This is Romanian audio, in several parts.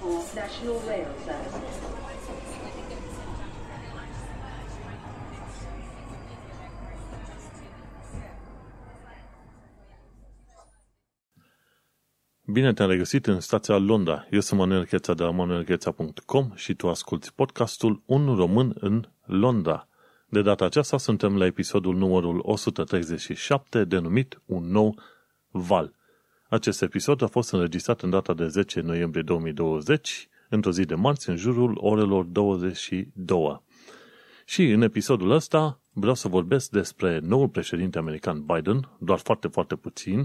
for National Rail Services. Bine te-am regăsit în stația Londra. Eu sunt Manuel Cheța de la manuelcheța.com și tu asculti podcastul Un român în Londra. De data aceasta suntem la episodul numărul 137 denumit Un nou val. Acest episod a fost înregistrat în data de 10 noiembrie 2020, într-o zi de marți, în jurul orelor 22. Și în episodul ăsta vreau să vorbesc despre noul președinte american Biden, doar foarte, foarte puțin,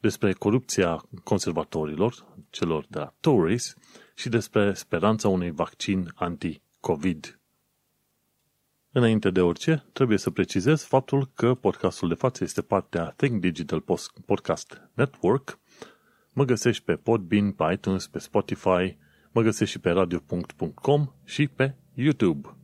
despre corupția conservatorilor, celor de la Tories, și despre speranța unui vaccin anti-COVID. Înainte de orice, trebuie să precizez faptul că podcastul de față este parte a Think Digital Podcast Network. Mă găsești pe Podbean, pe iTunes, pe Spotify, mă găsești și pe radio.com și pe YouTube.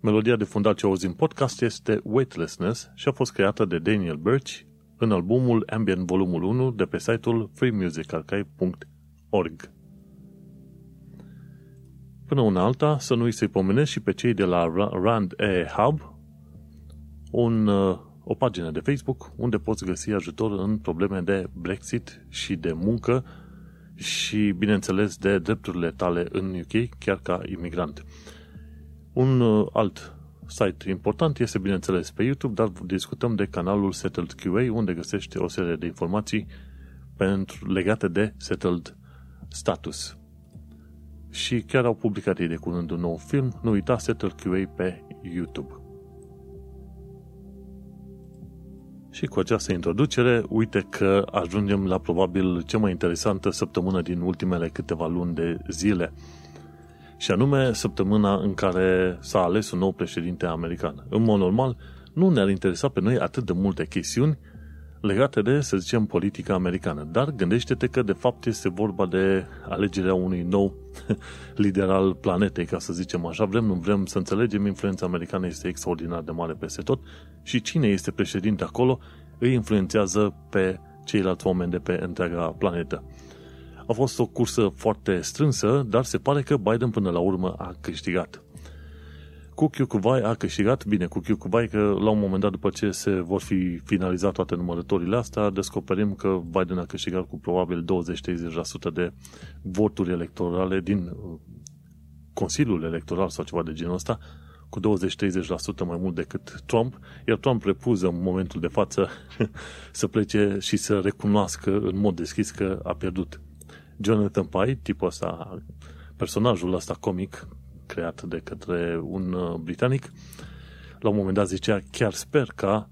Melodia de fundat ce auzi în podcast este Weightlessness și a fost creată de Daniel Birch în albumul Ambient Volumul 1 de pe site-ul freemusicarchive.org. Până una alta, să nu-i să-i pomenesc și pe cei de la Rand E Hub, un, uh, o pagină de Facebook unde poți găsi ajutor în probleme de Brexit și de muncă și, bineînțeles, de drepturile tale în UK, chiar ca imigrant. Un uh, alt site important este, bineînțeles, pe YouTube, dar discutăm de canalul Settled QA, unde găsești o serie de informații pentru, legate de Settled Status. Și chiar au publicat ei de curând un nou film, nu uita Settled QA pe YouTube. Și cu această introducere, uite că ajungem la probabil cea mai interesantă săptămână din ultimele câteva luni de zile – și anume săptămâna în care s-a ales un nou președinte american. În mod normal, nu ne-ar interesa pe noi atât de multe chestiuni legate de, să zicem, politica americană. Dar gândește-te că, de fapt, este vorba de alegerea unui nou lider al planetei, ca să zicem așa. Vrem, nu vrem să înțelegem, influența americană este extraordinar de mare peste tot și cine este președinte acolo îi influențează pe ceilalți oameni de pe întreaga planetă. A fost o cursă foarte strânsă, dar se pare că Biden până la urmă a câștigat. Cu Kyukuvai a câștigat, bine, cu Kyukuvai că la un moment dat după ce se vor fi finalizat toate numărătorile astea, descoperim că Biden a câștigat cu probabil 20-30% de voturi electorale din uh, Consiliul Electoral sau ceva de genul ăsta, cu 20-30% mai mult decât Trump, iar Trump repuză în momentul de față să plece și să recunoască în mod deschis că a pierdut. Jonathan Pye, tipul ăsta, personajul ăsta comic creat de către un uh, britanic, la un moment dat zicea, chiar sper ca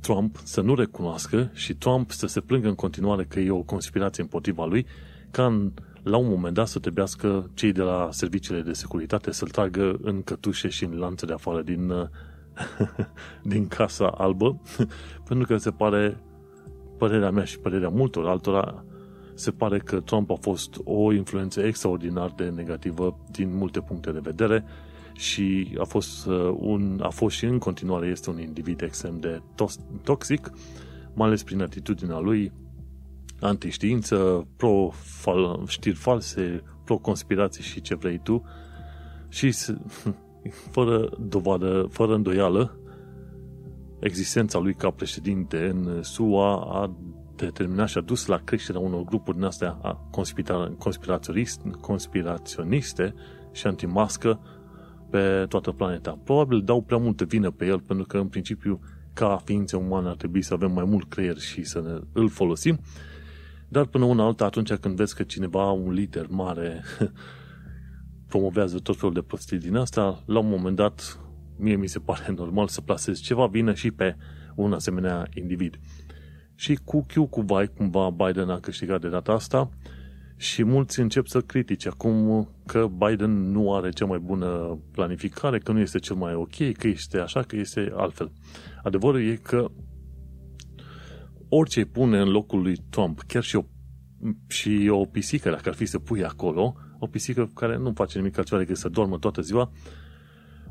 Trump să nu recunoască și Trump să se plângă în continuare că e o conspirație împotriva lui, ca în, la un moment dat să trebuiască cei de la serviciile de securitate să-l tragă în cătușe și în lanțe de afară din, uh, din Casa Albă, pentru că se pare, părerea mea și părerea multor altora, se pare că Trump a fost o influență extraordinar de negativă din multe puncte de vedere și a fost, uh, un, a fost și în continuare este un individ extrem de toxic, mai ales prin atitudinea lui antiștiință, pro-știri false, pro-conspirații și ce vrei tu. Și fără dovadă, fără îndoială, existența lui ca președinte în SUA a determinat și a dus la creșterea unor grupuri din astea conspiraționiste și antimască pe toată planeta. Probabil dau prea multă vină pe el, pentru că în principiu ca ființe umane ar trebui să avem mai mult creier și să ne, îl folosim, dar până una alta, atunci când vezi că cineva, un lider mare, promovează tot felul de prostii din asta, la un moment dat, mie mi se pare normal să plasezi ceva vină și pe un asemenea individ. Și cu Q cu Vai, cumva Biden a câștigat de data asta și mulți încep să critique acum că Biden nu are cea mai bună planificare, că nu este cel mai ok, că este așa, că este altfel. Adevărul e că orice pune în locul lui Trump, chiar și o, și o pisică, dacă ar fi să pui acolo, o pisică care nu face nimic altceva decât să doarmă toată ziua,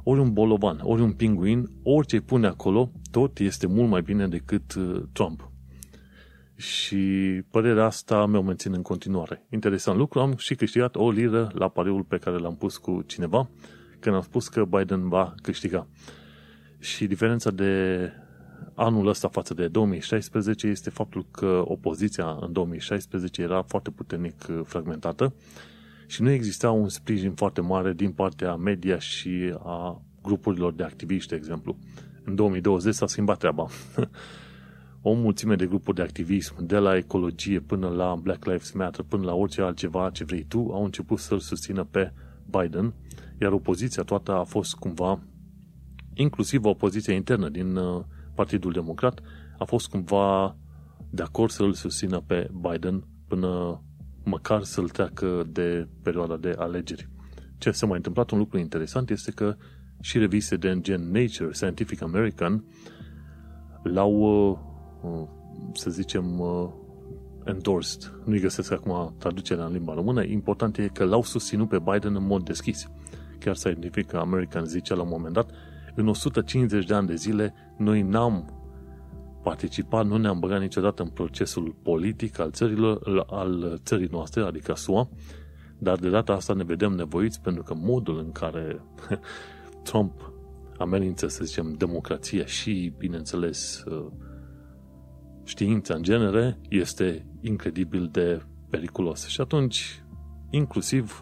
ori un bolovan, ori un pinguin, orice pune acolo, tot este mult mai bine decât uh, Trump. Și părerea asta mi-o mențin în continuare. Interesant lucru, am și câștigat o liră la pariul pe care l-am pus cu cineva când am spus că Biden va câștiga. Și diferența de anul ăsta față de 2016 este faptul că opoziția în 2016 era foarte puternic fragmentată și nu exista un sprijin foarte mare din partea media și a grupurilor de activiști, de exemplu. În 2020 s-a schimbat treaba. o mulțime de grupuri de activism, de la ecologie până la Black Lives Matter, până la orice altceva ce vrei tu, au început să-l susțină pe Biden, iar opoziția toată a fost cumva, inclusiv opoziția internă din uh, Partidul Democrat, a fost cumva de acord să-l susțină pe Biden până măcar să-l treacă de perioada de alegeri. Ce s-a mai întâmplat un lucru interesant este că și reviste de gen Nature, Scientific American, l-au, uh, uh, să zicem, uh, endorsed. Nu-i găsesc acum traducerea în limba română. Important e că l-au susținut pe Biden în mod deschis. Chiar Scientific American zice la un moment dat, în 150 de ani de zile, noi n-am participat, nu ne-am băgat niciodată în procesul politic al, țărilor, al țării noastre, adică SUA, dar de data asta ne vedem nevoiți pentru că modul în care Trump amenință, să zicem, democrația și, bineînțeles, uh, știința în genere este incredibil de periculos. Și atunci, inclusiv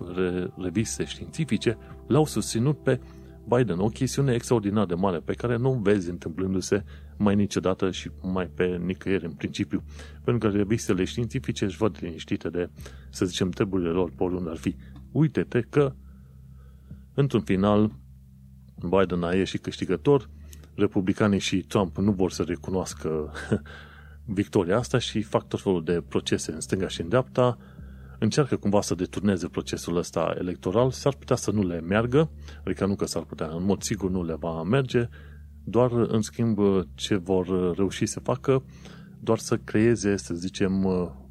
reviste științifice l-au susținut pe Biden, o chestiune extraordinar de mare pe care nu vezi întâmplându-se mai niciodată și mai pe nicăieri în principiu. Pentru că revistele științifice își văd liniștite de, să zicem, treburile lor pe oriunde ar fi. Uite-te că, într-un final, Biden a ieșit câștigător, republicanii și Trump nu vor să recunoască victoria asta și fac tot felul de procese în stânga și în dreapta, încearcă cumva să deturneze procesul ăsta electoral, s-ar putea să nu le meargă, adică nu că s-ar putea, în mod sigur nu le va merge, doar în schimb ce vor reuși să facă, doar să creeze, să zicem,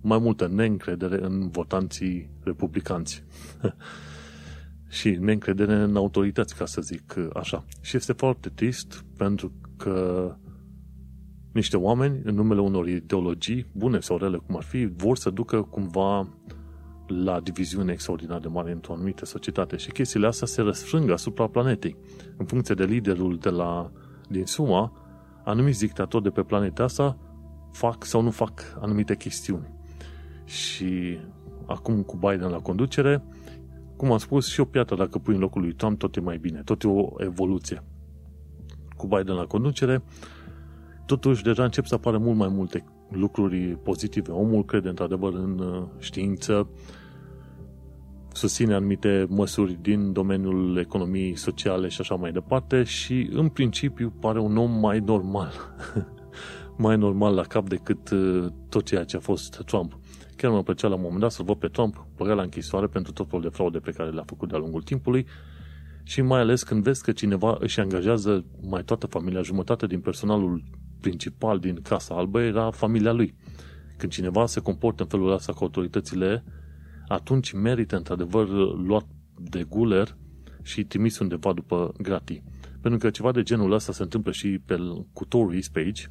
mai multă neîncredere în votanții republicanți. și neîncredere în autorități, ca să zic așa. Și este foarte trist pentru că niște oameni, în numele unor ideologii, bune sau rele cum ar fi, vor să ducă cumva la diviziune extraordinar de mare într-o anumită societate și chestiile astea se răsfrângă asupra planetei. În funcție de liderul de la, din SUA, anumiți dictatori de pe planeta asta fac sau nu fac anumite chestiuni. Și acum cu Biden la conducere, cum am spus, și o piatră dacă pui în locul lui Trump, tot e mai bine, tot e o evoluție. Cu Biden la conducere, totuși deja încep să apară mult mai multe lucruri pozitive. Omul crede într-adevăr în uh, știință, susține anumite măsuri din domeniul economiei sociale și așa mai departe și în principiu pare un om mai normal. mai normal la cap decât uh, tot ceea ce a fost Trump. Chiar mă plăcea la un moment dat să văd pe Trump băgat la închisoare pentru tot felul de fraude pe care le-a făcut de-a lungul timpului și mai ales când vezi că cineva își angajează mai toată familia, jumătate din personalul principal din Casa Albă era familia lui. Când cineva se comportă în felul ăsta cu autoritățile, atunci merită într-adevăr luat de guler și trimis undeva după gratii. Pentru că ceva de genul ăsta se întâmplă și pe, cu Tories pe aici,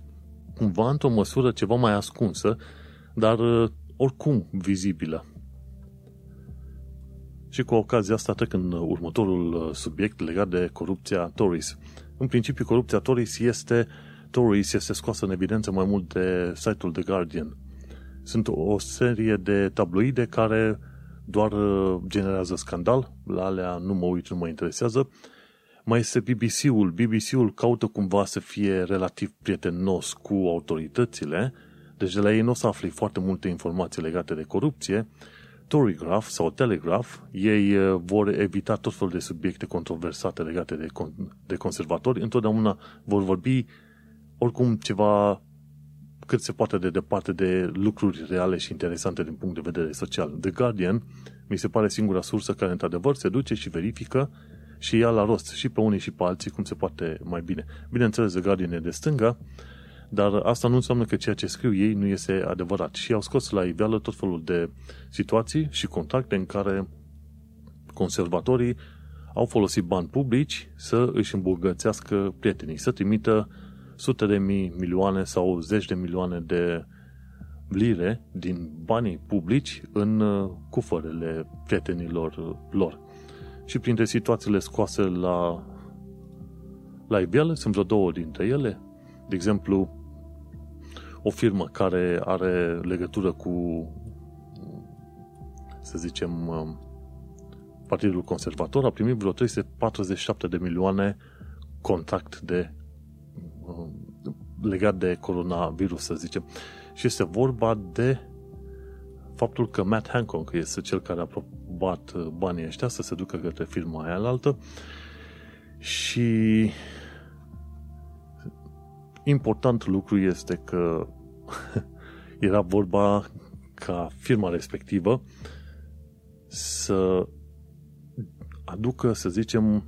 cumva într-o măsură ceva mai ascunsă, dar oricum vizibilă. Și cu ocazia asta trec în următorul subiect legat de corupția Tories. În principiu, corupția Tories este, Tories este scoasă în evidență mai mult de site-ul The Guardian. Sunt o serie de tabloide care doar generează scandal, la alea nu mă uit, nu mă interesează. Mai este BBC-ul. BBC-ul caută cumva să fie relativ prietenos cu autoritățile, deci de la ei nu o să afli foarte multe informații legate de corupție. Torygraph sau Telegraph, ei uh, vor evita tot felul de subiecte controversate legate de, de conservatori. Întotdeauna vor vorbi oricum ceva cât se poate de departe de lucruri reale și interesante din punct de vedere social. The Guardian mi se pare singura sursă care într-adevăr se duce și verifică și ia la rost și pe unii și pe alții cum se poate mai bine. Bineînțeles, The Guardian e de stânga, dar asta nu înseamnă că ceea ce scriu ei nu este adevărat. Și au scos la iveală tot felul de situații și contacte în care conservatorii au folosit bani publici să își îmbogățească prietenii, să trimită sute de mii, milioane sau zeci de milioane de lire din banii publici în uh, cufărele prietenilor uh, lor. Și printre situațiile scoase la, la iveală sunt vreo două dintre ele. De exemplu, o firmă care are legătură cu, să zicem, uh, Partidul Conservator a primit vreo 347 de milioane contract de legat de coronavirus, să zicem. Și este vorba de faptul că Matt Hancock este cel care a aprobat uh, banii ăștia să se ducă către firma aia altă și important lucru este că era vorba ca firma respectivă să aducă, să zicem,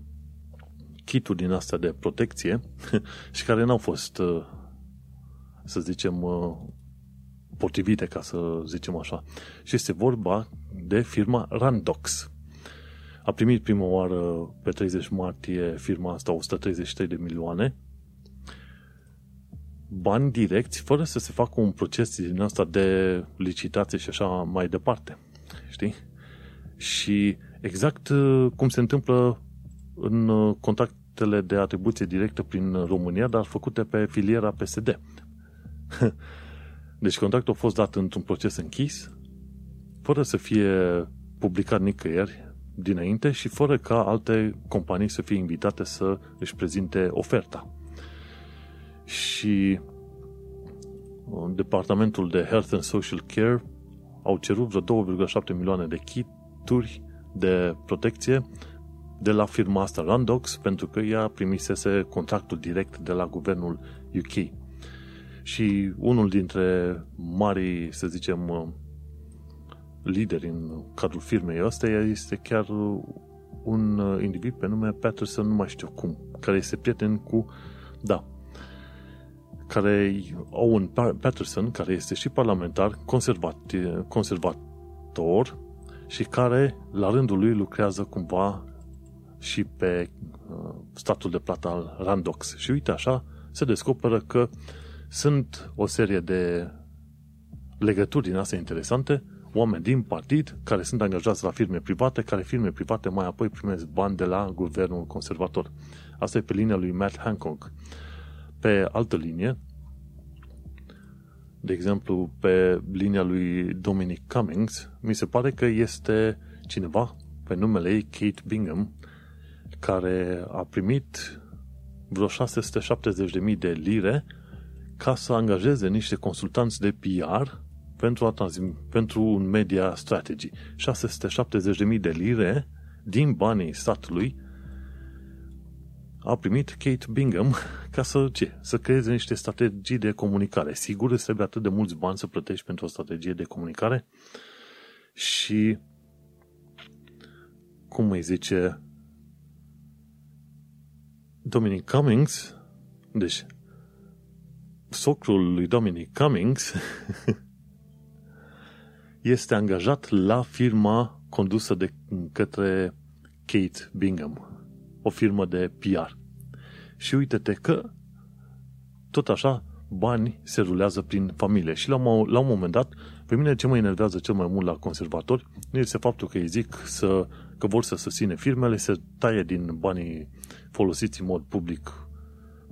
kituri din astea de protecție și care n-au fost, uh, să zicem, uh, potrivite, ca să zicem așa. Și este vorba de firma Randox. A primit prima oară pe 30 martie firma asta 133 de milioane bani direcți, fără să se facă un proces din asta de licitație și așa mai departe. Știi? Și exact uh, cum se întâmplă în uh, contactele de atribuție directă prin România, dar făcute pe filiera PSD. Deci contractul a fost dat într-un proces închis, fără să fie publicat nicăieri dinainte și fără ca alte companii să fie invitate să își prezinte oferta. Și uh, Departamentul de Health and Social Care au cerut vreo 2,7 milioane de kituri de protecție de la firma asta Randox pentru că ea primisese contractul direct de la guvernul UK. Și unul dintre marii, să zicem, lideri în cadrul firmei ăsteia este chiar un individ pe nume Patterson, nu mai știu cum, care este prieten cu, da, care au un Patterson, care este și parlamentar, conservat, conservator și care, la rândul lui, lucrează cumva și pe uh, statul de plată al Randox. Și uite așa, se descoperă că sunt o serie de legături din astea interesante, oameni din partid care sunt angajați la firme private, care firme private mai apoi primesc bani de la guvernul conservator. Asta e pe linia lui Matt Hancock. Pe altă linie, de exemplu, pe linia lui Dominic Cummings, mi se pare că este cineva pe numele ei, Kate Bingham, care a primit vreo 670.000 de lire ca să angajeze niște consultanți de PR pentru, a transmi, pentru un media strategy. 670.000 de lire din banii statului a primit Kate Bingham ca să, ce? să creeze niște strategii de comunicare. Sigur, îți trebuie atât de mulți bani să plătești pentru o strategie de comunicare și cum îi zice Dominic Cummings, deci socrul lui Dominic Cummings este angajat la firma condusă de către Kate Bingham, o firmă de PR. Și uite-te că tot așa bani se rulează prin familie. Și la un, la un moment dat, pe mine ce mă enervează cel mai mult la conservatori nu este faptul că îi zic să, că vor să susține firmele, să taie din banii folosiți în mod public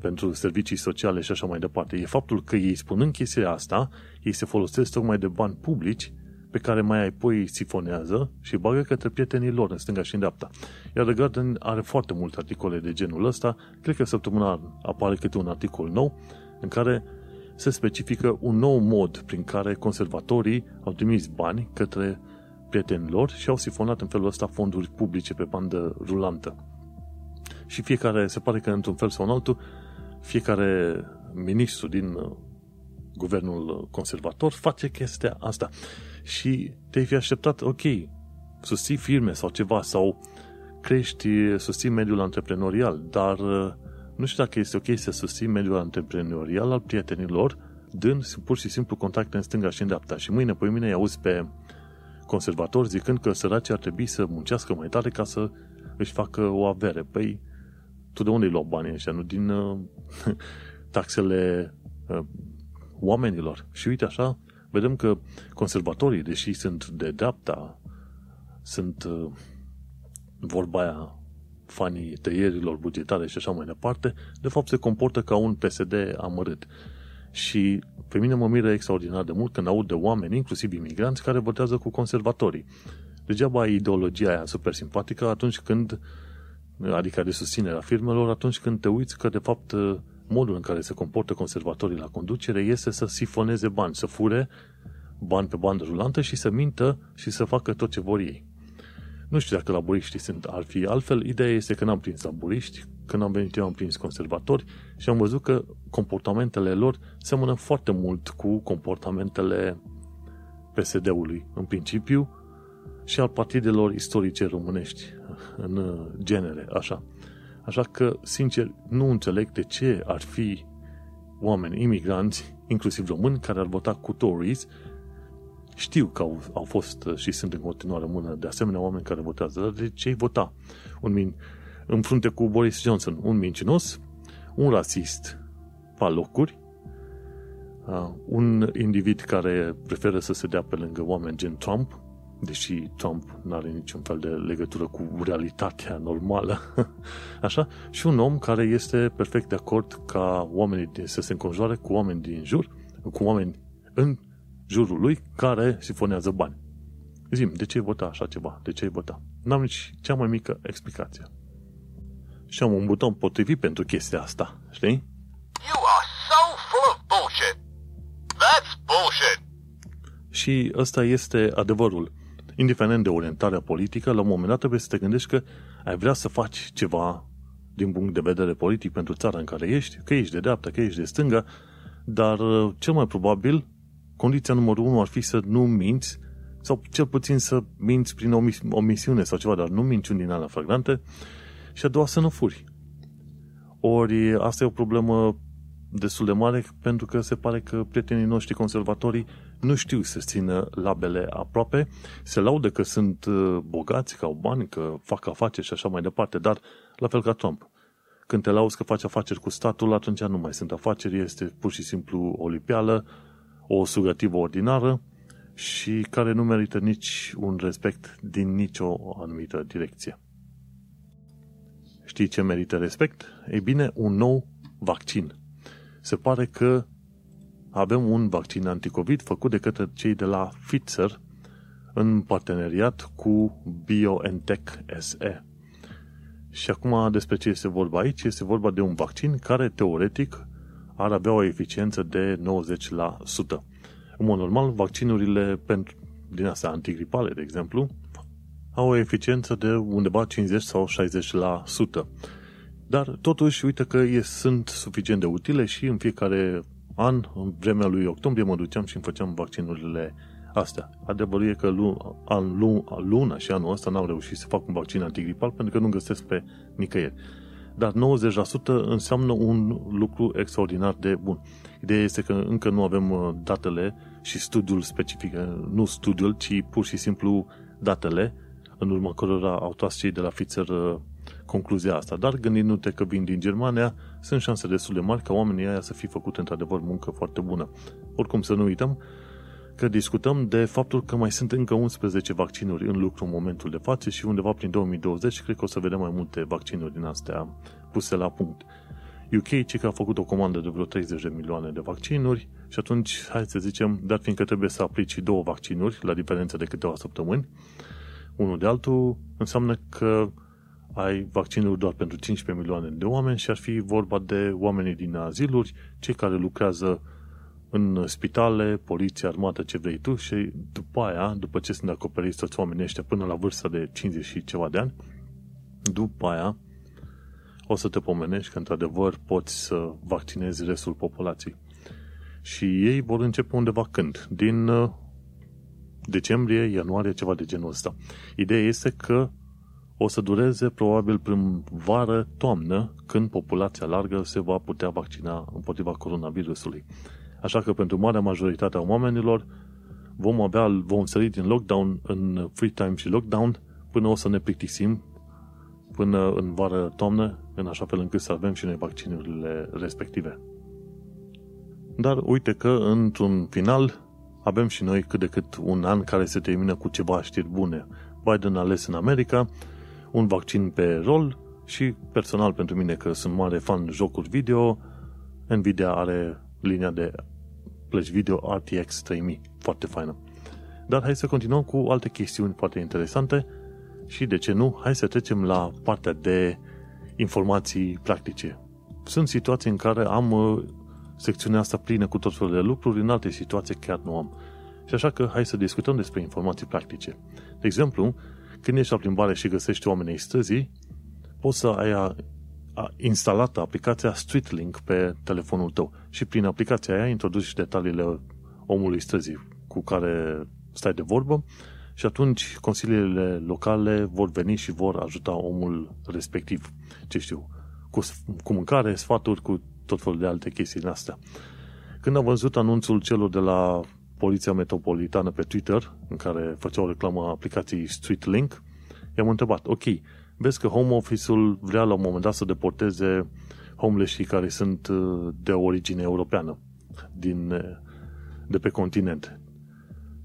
pentru servicii sociale și așa mai departe. E faptul că ei spunând chestia asta, ei se folosesc tocmai de bani publici pe care mai apoi sifonează și bagă către prietenii lor în stânga și în dreapta. Iar The Guardian are foarte multe articole de genul ăsta. Cred că săptămâna apare câte un articol nou în care se specifică un nou mod prin care conservatorii au trimis bani către prietenii lor și au sifonat în felul ăsta fonduri publice pe bandă rulantă. Și fiecare, se pare că într-un fel sau în altul, fiecare ministru din uh, guvernul conservator face chestia asta. Și te-ai fi așteptat, ok, susții firme sau ceva, sau crești, susții mediul antreprenorial, dar uh, nu știu dacă este ok să susții mediul antreprenorial al prietenilor, dând pur și simplu contacte în stânga și în dreapta. Și mâine, pe mine, îi auzi pe conservatori zicând că săracii ar trebui să muncească mai tare ca să își facă o avere. Păi, tu de unde îi luau banii ăștia? Nu din uh, taxele uh, oamenilor. Și uite așa, vedem că conservatorii, deși sunt de dreapta, sunt uh, vorba aia fanii tăierilor bugetare și așa mai departe, de fapt se comportă ca un PSD amărât. Și pe mine mă miră extraordinar de mult când aud de oameni, inclusiv imigranți, care votează cu conservatorii. Degeaba ai ideologia aia super simpatică atunci când, adică de susținerea firmelor, atunci când te uiți că de fapt modul în care se comportă conservatorii la conducere este să sifoneze bani, să fure bani pe bandă rulantă și să mintă și să facă tot ce vor ei. Nu știu dacă laburiștii sunt, ar fi altfel. Ideea este că n-am prins laburiști, când am venit eu am prins conservatori și am văzut că comportamentele lor seamănă foarte mult cu comportamentele PSD-ului în principiu și al partidelor istorice românești în genere, așa. Așa că, sincer, nu înțeleg de ce ar fi oameni imigranți, inclusiv români, care ar vota cu Tories. Știu că au, au fost și sunt în continuare mână de asemenea oameni care votează, dar de ce vota? Un min, în frunte cu Boris Johnson, un mincinos, un rasist pe locuri, uh, un individ care preferă să se dea pe lângă oameni gen Trump, deși Trump nu are niciun fel de legătură cu realitatea normală, așa, și un om care este perfect de acord ca oamenii să se înconjoare cu oameni din jur, cu oameni în jurul lui care sifonează bani. Zim, de ce vota așa ceva? De ce vota? N-am nici cea mai mică explicație. Și am un buton potrivit pentru chestia asta, știi? You are so full of bullshit. That's bullshit. Și ăsta este adevărul indiferent de orientarea politică, la un moment dat trebuie să te gândești că ai vrea să faci ceva din punct de vedere politic pentru țara în care ești, că ești de dreapta, că ești de stânga, dar uh, cel mai probabil condiția numărul unu ar fi să nu minți sau cel puțin să minți prin omisiune sau ceva, dar nu minciuni din alea flagrante și a doua să nu furi. Ori asta e o problemă destul de mare pentru că se pare că prietenii noștri conservatorii nu știu să țină labele aproape, se laudă că sunt uh, bogați, că au bani, că fac afaceri și așa mai departe, dar la fel ca Trump. Când te lauzi că faci afaceri cu statul, atunci nu mai sunt afaceri, este pur și simplu o lipeală, o sugătivă ordinară și care nu merită nici un respect din nicio anumită direcție. Știi ce merită respect? Ei bine, un nou vaccin. Se pare că avem un vaccin anticovid făcut de către cei de la Pfizer în parteneriat cu BioNTech SE. Și acum despre ce este vorba aici? Este vorba de un vaccin care teoretic ar avea o eficiență de 90%. În mod normal, vaccinurile pentru, din astea antigripale, de exemplu, au o eficiență de undeva 50 sau 60%. Dar totuși, uite că sunt suficient de utile și în fiecare an, în vremea lui octombrie, mă duceam și îmi făceam vaccinurile astea. Adevărul e că luna și anul ăsta n-am reușit să fac un vaccin antigripal pentru că nu găsesc pe nicăieri. Dar 90% înseamnă un lucru extraordinar de bun. Ideea este că încă nu avem uh, datele și studiul specific, uh, nu studiul, ci pur și simplu datele în urma cărora au tras cei de la Pfizer uh, concluzia asta. Dar gândindu-te că vin din Germania, sunt șanse destul de mari ca oamenii aia să fi făcut într-adevăr muncă foarte bună. Oricum să nu uităm că discutăm de faptul că mai sunt încă 11 vaccinuri în lucru în momentul de față și undeva prin 2020 cred că o să vedem mai multe vaccinuri din astea puse la punct. UK, ce că a făcut o comandă de vreo 30 de milioane de vaccinuri și atunci, hai să zicem, dat fiindcă trebuie să aplici două vaccinuri la diferență de câteva săptămâni, unul de altul, înseamnă că ai vaccinul doar pentru 15 milioane de oameni și ar fi vorba de oamenii din aziluri, cei care lucrează în spitale, poliție, armată, ce vrei tu și după aia, după ce sunt acoperiți toți oamenii ăștia până la vârsta de 50 și ceva de ani, după aia o să te pomenești că într-adevăr poți să vaccinezi restul populației. Și ei vor începe undeva când? Din uh, decembrie, ianuarie, ceva de genul ăsta. Ideea este că o să dureze probabil prin vară, toamnă, când populația largă se va putea vaccina împotriva coronavirusului. Așa că pentru marea majoritate a oamenilor vom avea, vom sări din lockdown în free time și lockdown până o să ne plictisim până în vară, toamnă, în așa fel încât să avem și noi vaccinurile respective. Dar uite că, într-un final, avem și noi cât de cât un an care se termină cu ceva știri bune. Biden a ales în America, un vaccin pe rol și personal pentru mine că sunt mare fan jocuri video, Nvidia are linia de plăci video RTX 3000, foarte faină. Dar hai să continuăm cu alte chestiuni foarte interesante și de ce nu, hai să trecem la partea de informații practice. Sunt situații în care am uh, secțiunea asta plină cu tot felul de lucruri, în alte situații chiar nu am. Și așa că hai să discutăm despre informații practice. De exemplu, când ești la plimbare și găsești oamenii străzii, poți să ai instalată aplicația StreetLink pe telefonul tău și prin aplicația aia introduci detaliile omului străzii cu care stai de vorbă și atunci consiliile locale vor veni și vor ajuta omul respectiv, ce știu, cu, cu mâncare, sfaturi, cu tot felul de alte chestii din astea. Când am văzut anunțul celor de la Poliția Metropolitană pe Twitter, în care făceau reclamă aplicației StreetLink, i-am întrebat, ok, vezi că Home Office-ul vrea la un moment dat să deporteze homeless care sunt uh, de origine europeană, din, uh, de pe continent.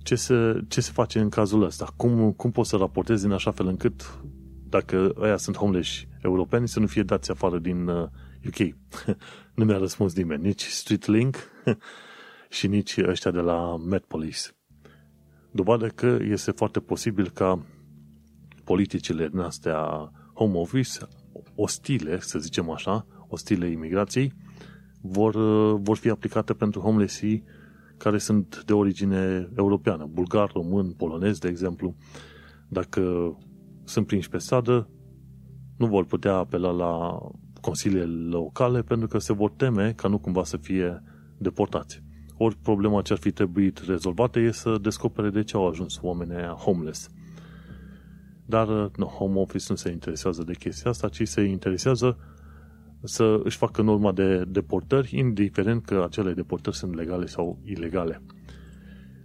Ce se, ce se face în cazul ăsta? Cum, cum poți să raportezi în așa fel încât dacă ăia sunt homeless europeni să nu fie dați afară din UK? Uh, nu mi-a răspuns nimeni, nici StreetLink și nici ăștia de la Police. Dovadă că este foarte posibil ca politicile din astea home office, ostile, să zicem așa, ostile imigrației, vor, vor fi aplicate pentru homelessii care sunt de origine europeană, bulgar, român, polonez, de exemplu. Dacă sunt prinși pe stradă, nu vor putea apela la consiliile locale pentru că se vor teme ca nu cumva să fie deportați. Ori problema ce ar fi trebuit rezolvată e să descopere de ce au ajuns oamenii homeless. Dar no, home office nu se interesează de chestia asta, ci se interesează să își facă norma de deportări, indiferent că acele deportări sunt legale sau ilegale.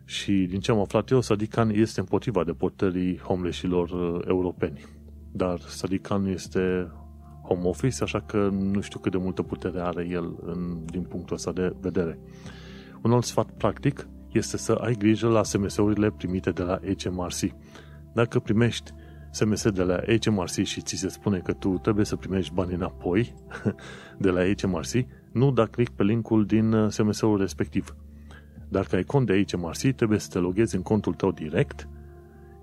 Și din ce am aflat eu, Sadikan este împotriva deportării homelessilor uh, europeni. Dar Sadikan este home office, așa că nu știu cât de multă putere are el în, din punctul ăsta de vedere. Un alt sfat practic este să ai grijă la SMS-urile primite de la HMRC. Dacă primești SMS de la HMRC și ți se spune că tu trebuie să primești bani înapoi de la HMRC, nu da click pe linkul din SMS-ul respectiv. Dacă ai cont de HMRC, trebuie să te loghezi în contul tău direct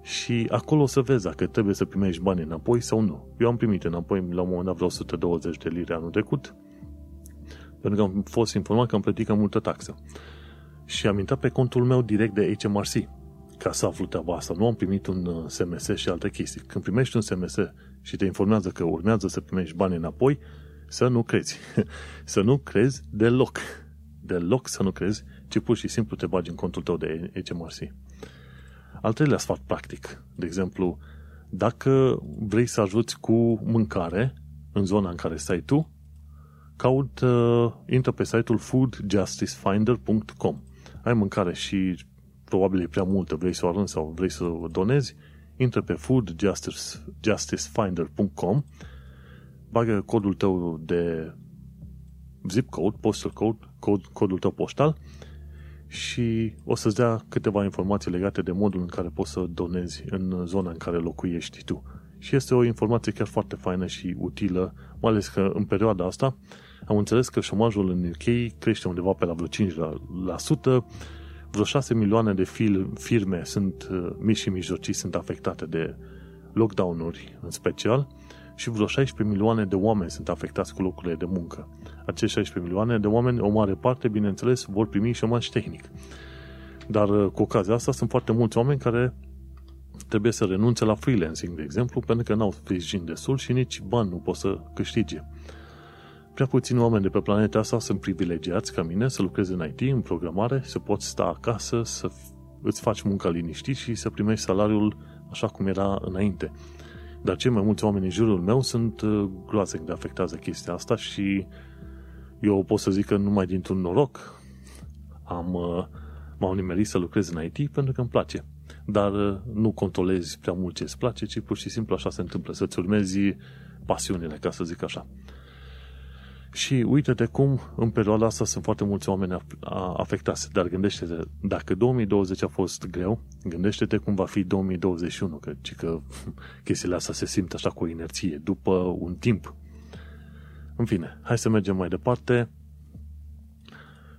și acolo o să vezi dacă trebuie să primești bani înapoi sau nu. Eu am primit înapoi la un moment dat vreo 120 de lire anul trecut, pentru că am fost informat că am plătit cam multă taxă. Și am intrat pe contul meu direct de HMRC ca să aflu treaba asta. Nu am primit un SMS uh, și alte chestii. Când primești un SMS și te informează că urmează să primești bani înapoi, să nu crezi. să nu crezi deloc. Deloc să nu crezi, ci pur și simplu te bagi în contul tău de HMRC. Al treilea sfat practic. De exemplu, dacă vrei să ajuți cu mâncare în zona în care stai tu, caut, uh, intră pe site-ul foodjusticefinder.com. Ai mâncare și probabil e prea multă, vrei să o arunci sau vrei să o donezi, intră pe foodjusticefinder.com, bagă codul tău de zip code, postal code, cod, codul tău poștal și o să-ți dea câteva informații legate de modul în care poți să donezi în zona în care locuiești tu. Și este o informație chiar foarte faină și utilă, mai ales că în perioada asta am înțeles că șomajul în UK crește undeva pe la vreo 5%, vreo 6 milioane de firme sunt uh, mici și mijlocii sunt afectate de lockdown-uri în special și vreo 16 milioane de oameni sunt afectați cu locurile de muncă. Acești 16 milioane de oameni, o mare parte, bineînțeles, vor primi șomaj tehnic. Dar uh, cu ocazia asta sunt foarte mulți oameni care trebuie să renunțe la freelancing, de exemplu, pentru că n-au sprijin destul și nici bani nu pot să câștige. Prea puțini oameni de pe planeta asta sunt privilegiați ca mine să lucreze în IT, în programare, să poți sta acasă, să îți faci munca liniștit și să primești salariul așa cum era înainte. Dar cei mai mulți oameni în jurul meu sunt uh, groaznic de afectează chestia asta și eu pot să zic că numai dintr-un noroc am, uh, m-am nimerit să lucrez în IT pentru că îmi place. Dar uh, nu controlezi prea mult ce îți place, ci pur și simplu așa se întâmplă, să-ți urmezi pasiunile, ca să zic așa. Și uite-te cum în perioada asta sunt foarte mulți oameni afectați. Dar gândește-te, dacă 2020 a fost greu, gândește-te cum va fi 2021, că, că chestiile astea se simt așa cu inerție, după un timp. În fine, hai să mergem mai departe.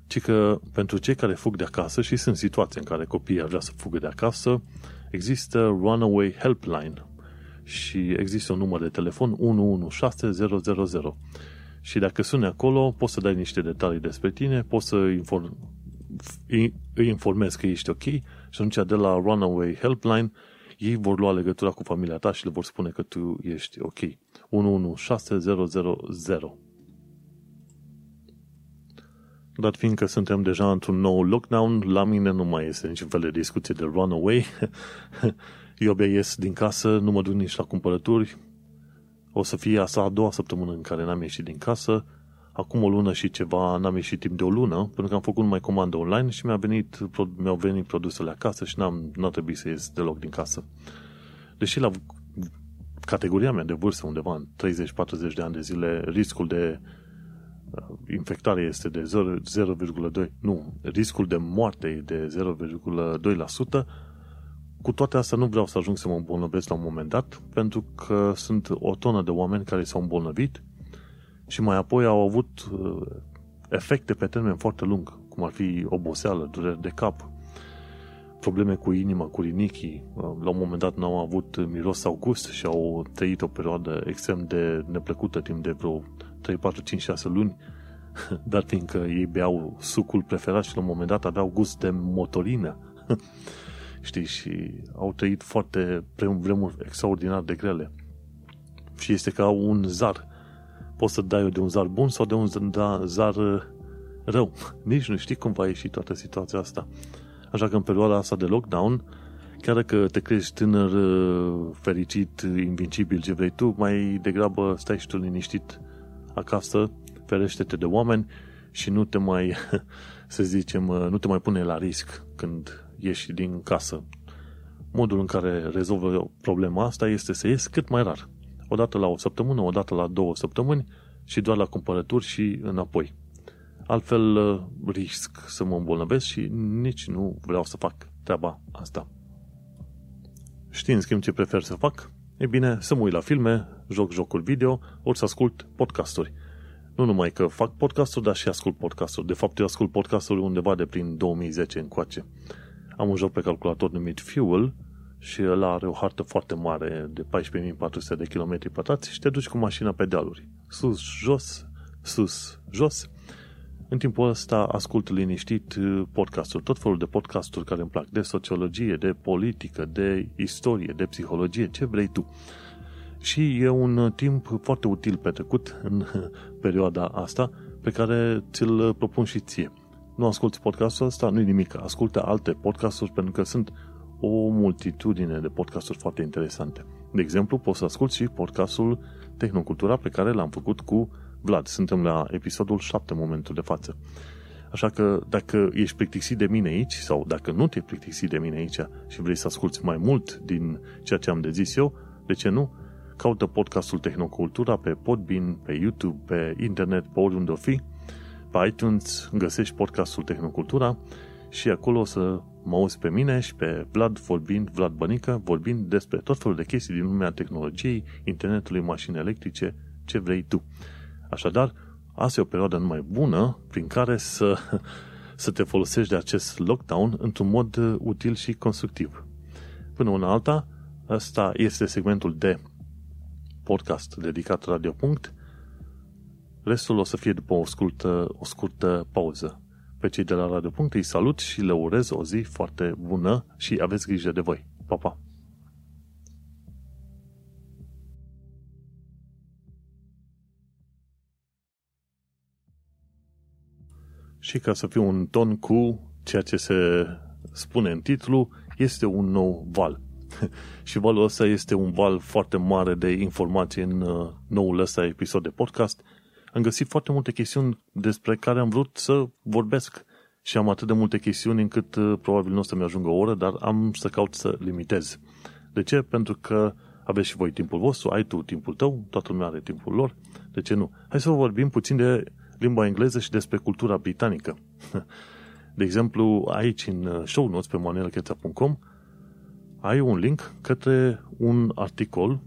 Ci că pentru cei care fug de acasă și sunt situații în care copiii ar vrea să fugă de acasă, există Runaway Helpline și există un număr de telefon 116000 și dacă suni acolo, poți să dai niște detalii despre tine, poți să inform, îi informezi că ești ok și atunci de la Runaway Helpline ei vor lua legătura cu familia ta și le vor spune că tu ești ok. 116000 dar fiindcă suntem deja într-un nou lockdown, la mine nu mai este niciun fel de discuție de runaway. Eu abia ies din casă, nu mă duc nici la cumpărături, o să fie asta a doua săptămână în care n-am ieșit din casă. Acum o lună și ceva n-am ieșit timp de o lună, pentru că am făcut numai comandă online și mi-a venit, mi-au venit produsele acasă și n-am, n-a trebuit să ies deloc din casă. Deși la categoria mea de vârstă, undeva în 30-40 de ani de zile, riscul de uh, infectare este de 0,2, nu, riscul de moarte e de 0,2%, cu toate astea nu vreau să ajung să mă îmbolnăvesc la un moment dat, pentru că sunt o tonă de oameni care s-au îmbolnăvit și mai apoi au avut uh, efecte pe termen foarte lung, cum ar fi oboseală, dureri de cap, probleme cu inima, cu rinichii. Uh, la un moment dat n-au avut miros sau gust și au trăit o perioadă extrem de neplăcută timp de vreo 3, 4, 5, 6 luni, dar fiindcă ei beau sucul preferat și la un moment dat aveau gust de motorină. știi, și au trăit foarte vremuri extraordinar de grele. Și este ca un zar. Poți să dai de un zar bun sau de un zar uh, rău. Nici nu știi cum va ieși toată situația asta. Așa că în perioada asta de lockdown, chiar dacă te crezi tânăr, uh, fericit, invincibil, ce vrei tu, mai degrabă stai și tu liniștit acasă, ferește-te de oameni și nu te mai, să zicem, uh, nu te mai pune la risc când ieși din casă. Modul în care rezolvă problema asta este să ies cât mai rar. O dată la o săptămână, o dată la două săptămâni și doar la cumpărături și înapoi. Altfel uh, risc să mă îmbolnăvesc și nici nu vreau să fac treaba asta. Știi în schimb ce prefer să fac? E bine, să mă uit la filme, joc jocuri video, ori să ascult podcasturi. Nu numai că fac podcasturi, dar și ascult podcasturi. De fapt, eu ascult podcasturi undeva de prin 2010 încoace. Am un joc pe calculator numit Fuel și el are o hartă foarte mare de 14.400 de km pătrați și te duci cu mașina pe dealuri. Sus, jos, sus, jos. În timpul ăsta ascult liniștit uh, podcasturi, tot felul de podcasturi care îmi plac, de sociologie, de politică, de istorie, de psihologie, ce vrei tu. Și e un uh, timp foarte util petrecut în perioada asta pe care ți-l propun și ție nu asculti podcastul ăsta, nu-i nimic. Ascultă alte podcasturi pentru că sunt o multitudine de podcasturi foarte interesante. De exemplu, poți să asculti și podcastul Tehnocultura pe care l-am făcut cu Vlad. Suntem la episodul 7 în momentul de față. Așa că dacă ești plictisit de mine aici sau dacă nu te plictisit de mine aici și vrei să asculti mai mult din ceea ce am de zis eu, de ce nu? Caută podcastul Tehnocultura pe Podbean, pe YouTube, pe internet, pe oriunde o fi pe iTunes găsești podcastul Tehnocultura și acolo o să mă auzi pe mine și pe Vlad vorbind, Vlad Bănică, vorbind despre tot felul de chestii din lumea tehnologiei, internetului, mașini electrice, ce vrei tu. Așadar, asta e o perioadă numai bună prin care să, să te folosești de acest lockdown într-un mod util și constructiv. Până una alta, asta este segmentul de podcast dedicat Radio. Restul o să fie după o scurtă, o scurtă pauză. Pe cei de la Radio. îi salut și le urez o zi foarte bună și aveți grijă de voi. Pa, pa! Și ca să fiu un ton cu ceea ce se spune în titlu, este un nou val. și valul ăsta este un val foarte mare de informații în uh, noul ăsta episod de podcast – am găsit foarte multe chestiuni despre care am vrut să vorbesc și am atât de multe chestiuni încât uh, probabil nu o să-mi ajungă o oră, dar am să caut să limitez. De ce? Pentru că Aveți și voi timpul vostru, ai tu timpul tău, toată lumea are timpul lor, de ce nu? Hai să vorbim puțin de limba engleză și despre cultura britanică. De exemplu, aici în show notes pe manuelcheța.com ai un link către un articol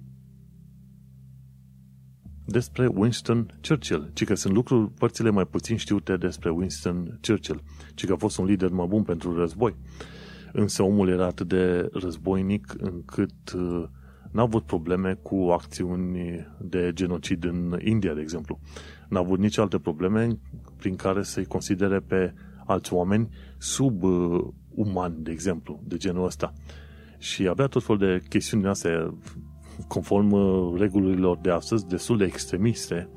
despre Winston Churchill, ci că sunt lucruri, părțile mai puțin știute despre Winston Churchill, ci că a fost un lider mai bun pentru război. Însă omul era atât de războinic încât uh, n-a avut probleme cu acțiuni de genocid în India, de exemplu. N-a avut nici alte probleme prin care să-i considere pe alți oameni sub uh, umani, de exemplu, de genul ăsta. Și avea tot fel de chestiuni astea, conform uh, regulilor de astăzi, destul de extremiste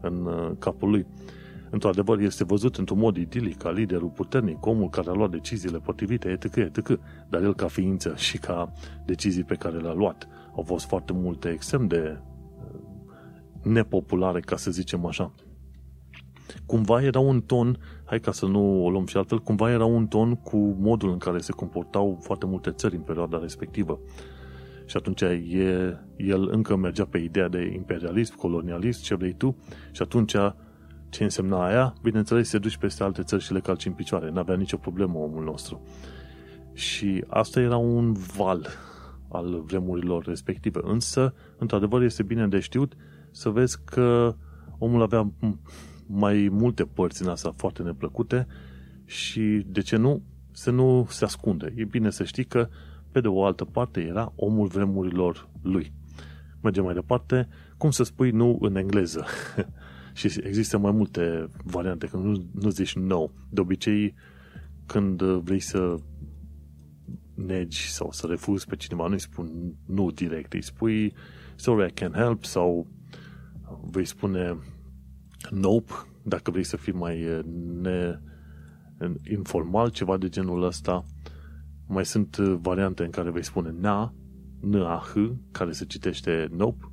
în uh, capul lui. Într-adevăr, este văzut într-un mod idilic ca liderul puternic, omul care a luat deciziile potrivite, etc., etc., dar el ca ființă și ca decizii pe care le-a luat au fost foarte multe extrem de uh, nepopulare, ca să zicem așa. Cumva era un ton, hai ca să nu o luăm și altfel, cumva era un ton cu modul în care se comportau foarte multe țări în perioada respectivă. Și atunci e, el încă mergea pe ideea de imperialism, colonialism, ce vrei tu, și atunci ce însemna aia? Bineînțeles, se duci peste alte țări și le calci în picioare. N-avea nicio problemă omul nostru. Și asta era un val al vremurilor respective. Însă, într-adevăr, este bine de știut să vezi că omul avea mai multe părți în asta foarte neplăcute și, de ce nu, să nu se ascunde. E bine să știi că, pe de o altă parte, era omul vremurilor lui. Mergem mai departe. Cum să spui nu în engleză? și există mai multe variante, când nu, nu zici no. De obicei, când vrei să negi sau să refuzi pe cineva, nu îi spun nu direct, îi spui sorry, I can help sau vei spune nope, dacă vrei să fii mai eh, ne, informal, ceva de genul ăsta. Mai sunt eh, variante în care vei spune na, n a h care se citește nope.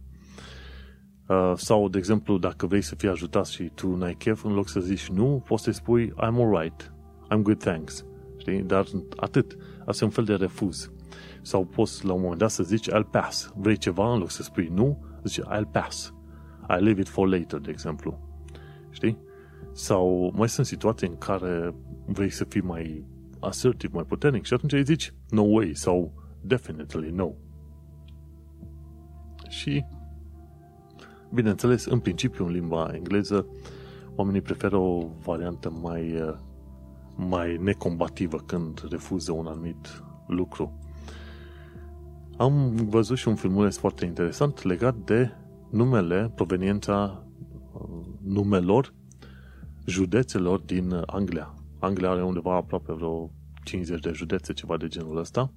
Uh, sau, de exemplu, dacă vrei să fii ajutat și tu n-ai chef, în loc să zici nu, poți să spui I'm alright, I'm good, thanks. Știi? Dar atât. Asta e un fel de refuz. Sau poți la un moment dat să zici I'll pass. Vrei ceva, în loc să spui nu, zici I'll pass. I leave it for later, de exemplu. Știi? Sau mai sunt situații în care vrei să fii mai assertiv, mai puternic și atunci îi zici no way sau definitely no. Și, bineînțeles, în principiu, în limba engleză, oamenii preferă o variantă mai, mai necombativă când refuză un anumit lucru. Am văzut și un filmuleț foarte interesant legat de numele, proveniența numelor județelor din Anglia. Anglia are undeva aproape vreo 50 de județe, ceva de genul ăsta.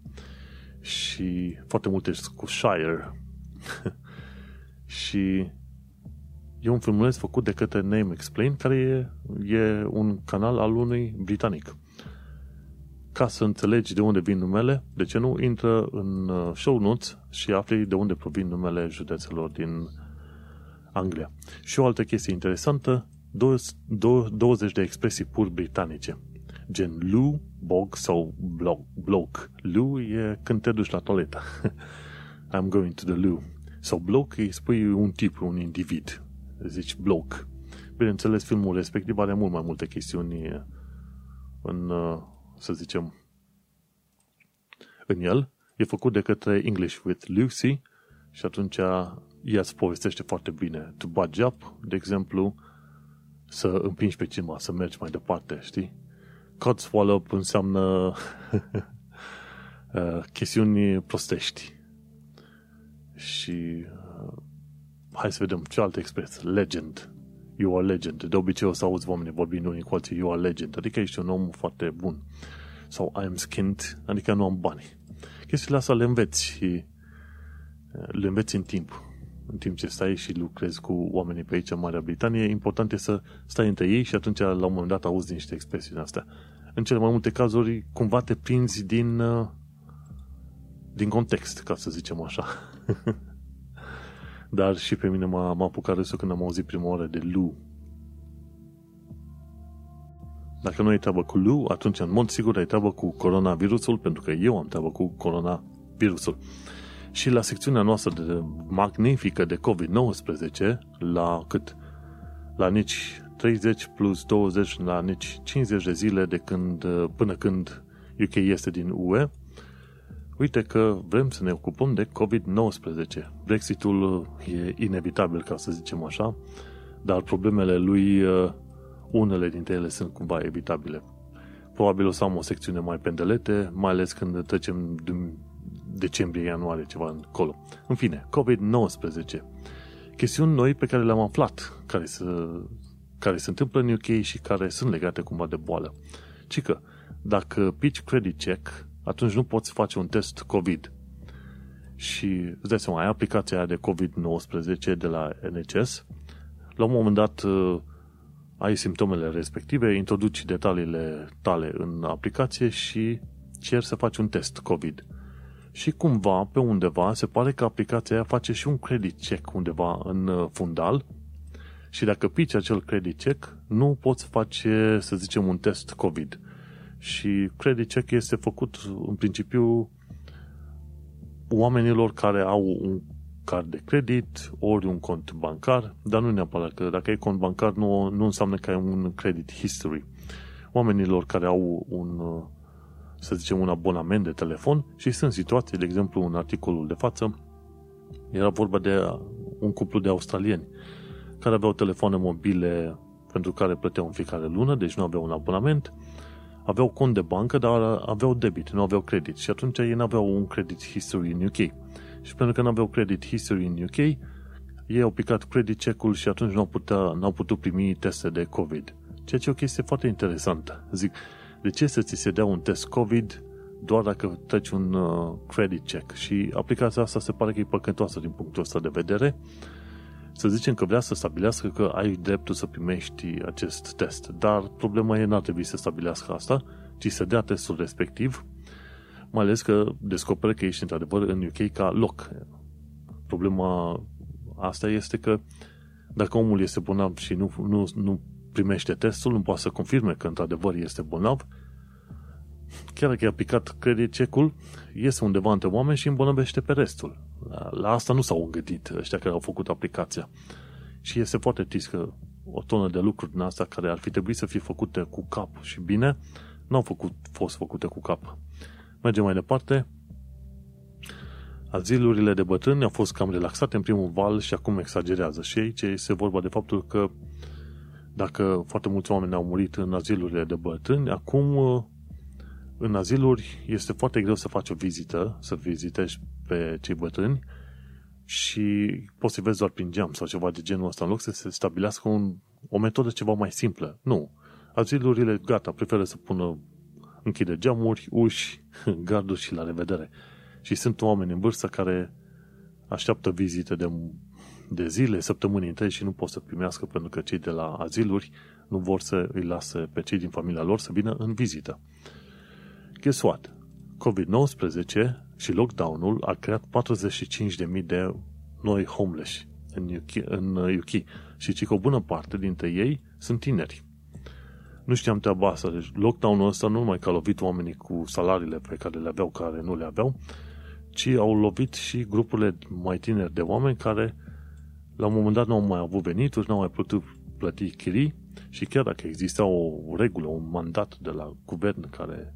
Și foarte multe cu Shire. și e un filmuleț făcut de către Name Explain, care e, e un canal al unui britanic. Ca să înțelegi de unde vin numele, de ce nu, intră în uh, show notes și afli de unde provin numele județelor din Anglia. Și o altă chestie interesantă, 20 de expresii pur britanice, gen loo, bog sau bloke. Loo e când te duci la toaletă. I'm going to the loo. Sau bloke îi spui un tip, un individ. Zici bloke. Bineînțeles, filmul respectiv are mult mai multe chestiuni în, să zicem, în el. E făcut de către English with Lucy și atunci ea îți povestește foarte bine. To budge up, de exemplu, să împingi pe cineva, să mergi mai departe, știi? Cod swallow up înseamnă uh, chestiuni prostești. Și uh, hai să vedem ce alte expresie. Legend. You are legend. De obicei o să auzi oamenii vorbind unii cu alții, you are legend. Adică ești un om foarte bun. Sau I am skinned, adică nu am bani. Chestiile astea le înveți și uh, le înveți în timp în timp ce stai și lucrezi cu oamenii pe aici în Marea Britanie, important e să stai între ei și atunci la un moment dat auzi niște expresii din astea. În cele mai multe cazuri, cumva te prinzi din, uh, din context, ca să zicem așa. Dar și pe mine m-a, m-a apucat râsul când am auzit prima oară de Lu. Dacă nu ai treabă cu Lu, atunci în mod sigur ai treabă cu coronavirusul, pentru că eu am treabă cu coronavirusul. Și la secțiunea noastră de magnifică de COVID-19, la cât? La nici 30 plus 20 la nici 50 de zile de când, până când UK este din UE, uite că vrem să ne ocupăm de COVID-19. Brexitul e inevitabil, ca să zicem așa, dar problemele lui, unele dintre ele sunt cumva evitabile. Probabil o să am o secțiune mai pendelete, mai ales când trecem din decembrie, ianuarie, ceva încolo. În fine, COVID-19. Chestiuni noi pe care le-am aflat, care, se, care se întâmplă în UK și care sunt legate cumva de boală. Ci că, dacă pici credit check, atunci nu poți face un test COVID. Și îți dai seama, ai aplicația de COVID-19 de la NHS, la un moment dat ai simptomele respective, introduci detaliile tale în aplicație și cer să faci un test COVID. Și cumva, pe undeva, se pare că aplicația aia face și un credit check undeva în uh, fundal și dacă pici acel credit check, nu poți face, să zicem, un test COVID. Și credit check este făcut, în principiu, oamenilor care au un card de credit, ori un cont bancar, dar nu neapărat că dacă ai cont bancar nu, nu înseamnă că ai un credit history. Oamenilor care au un, să zicem, un abonament de telefon și sunt situații, de exemplu, în articolul de față, era vorba de un cuplu de australieni care aveau telefoane mobile pentru care plăteau în fiecare lună, deci nu aveau un abonament, aveau cont de bancă, dar aveau debit, nu aveau credit și atunci ei nu aveau un credit history în UK și pentru că nu aveau credit history în UK, ei au picat credit check-ul și atunci nu au, putea, n-au putut primi teste de COVID. Ceea ce e o chestie foarte interesantă. Zic, de ce să ți se dea un test COVID doar dacă treci un uh, credit check? Și aplicația asta se pare că e păcătoasă din punctul ăsta de vedere. Să zicem că vrea să stabilească că ai dreptul să primești acest test. Dar problema e n-ar trebui să stabilească asta, ci să dea testul respectiv mai ales că descoperi că ești într-adevăr în UK ca loc. Problema asta este că dacă omul este bolnav și nu, nu, nu primește testul, nu poate să confirme că într-adevăr este bolnav, chiar dacă i-a picat credit check-ul, iese undeva între oameni și îmbolnăvește pe restul. La, la asta nu s-au gândit ăștia care au făcut aplicația. Și este foarte trist că o tonă de lucruri din asta care ar fi trebuit să fie făcute cu cap și bine, n-au făcut, fost făcute cu cap. Mergem mai departe. Azilurile de bătrâni au fost cam relaxate în primul val și acum exagerează. Și aici este vorba de faptul că dacă foarte mulți oameni au murit în azilurile de bătrâni, acum în aziluri este foarte greu să faci o vizită, să vizitești pe cei bătrâni și poți să vezi doar prin geam sau ceva de genul ăsta, în loc să se stabilească un, o metodă ceva mai simplă. Nu. Azilurile, gata, preferă să pună închide geamuri, uși, garduri și la revedere. Și sunt oameni în vârstă care așteaptă vizite de, de zile, săptămâni întregi și nu pot să primească pentru că cei de la aziluri nu vor să îi lase pe cei din familia lor să vină în vizită. Guess what? COVID-19 și lockdown-ul a creat 45.000 de noi homeless în UK, în UK și ci că o bună parte dintre ei sunt tineri nu știam treaba asta. Deci lockdown-ul ăsta nu numai că a lovit oamenii cu salariile pe care le aveau, care nu le aveau, ci au lovit și grupurile mai tineri de oameni care la un moment dat nu au mai avut venituri, nu au mai putut plăti chirii și chiar dacă exista o regulă, un mandat de la guvern care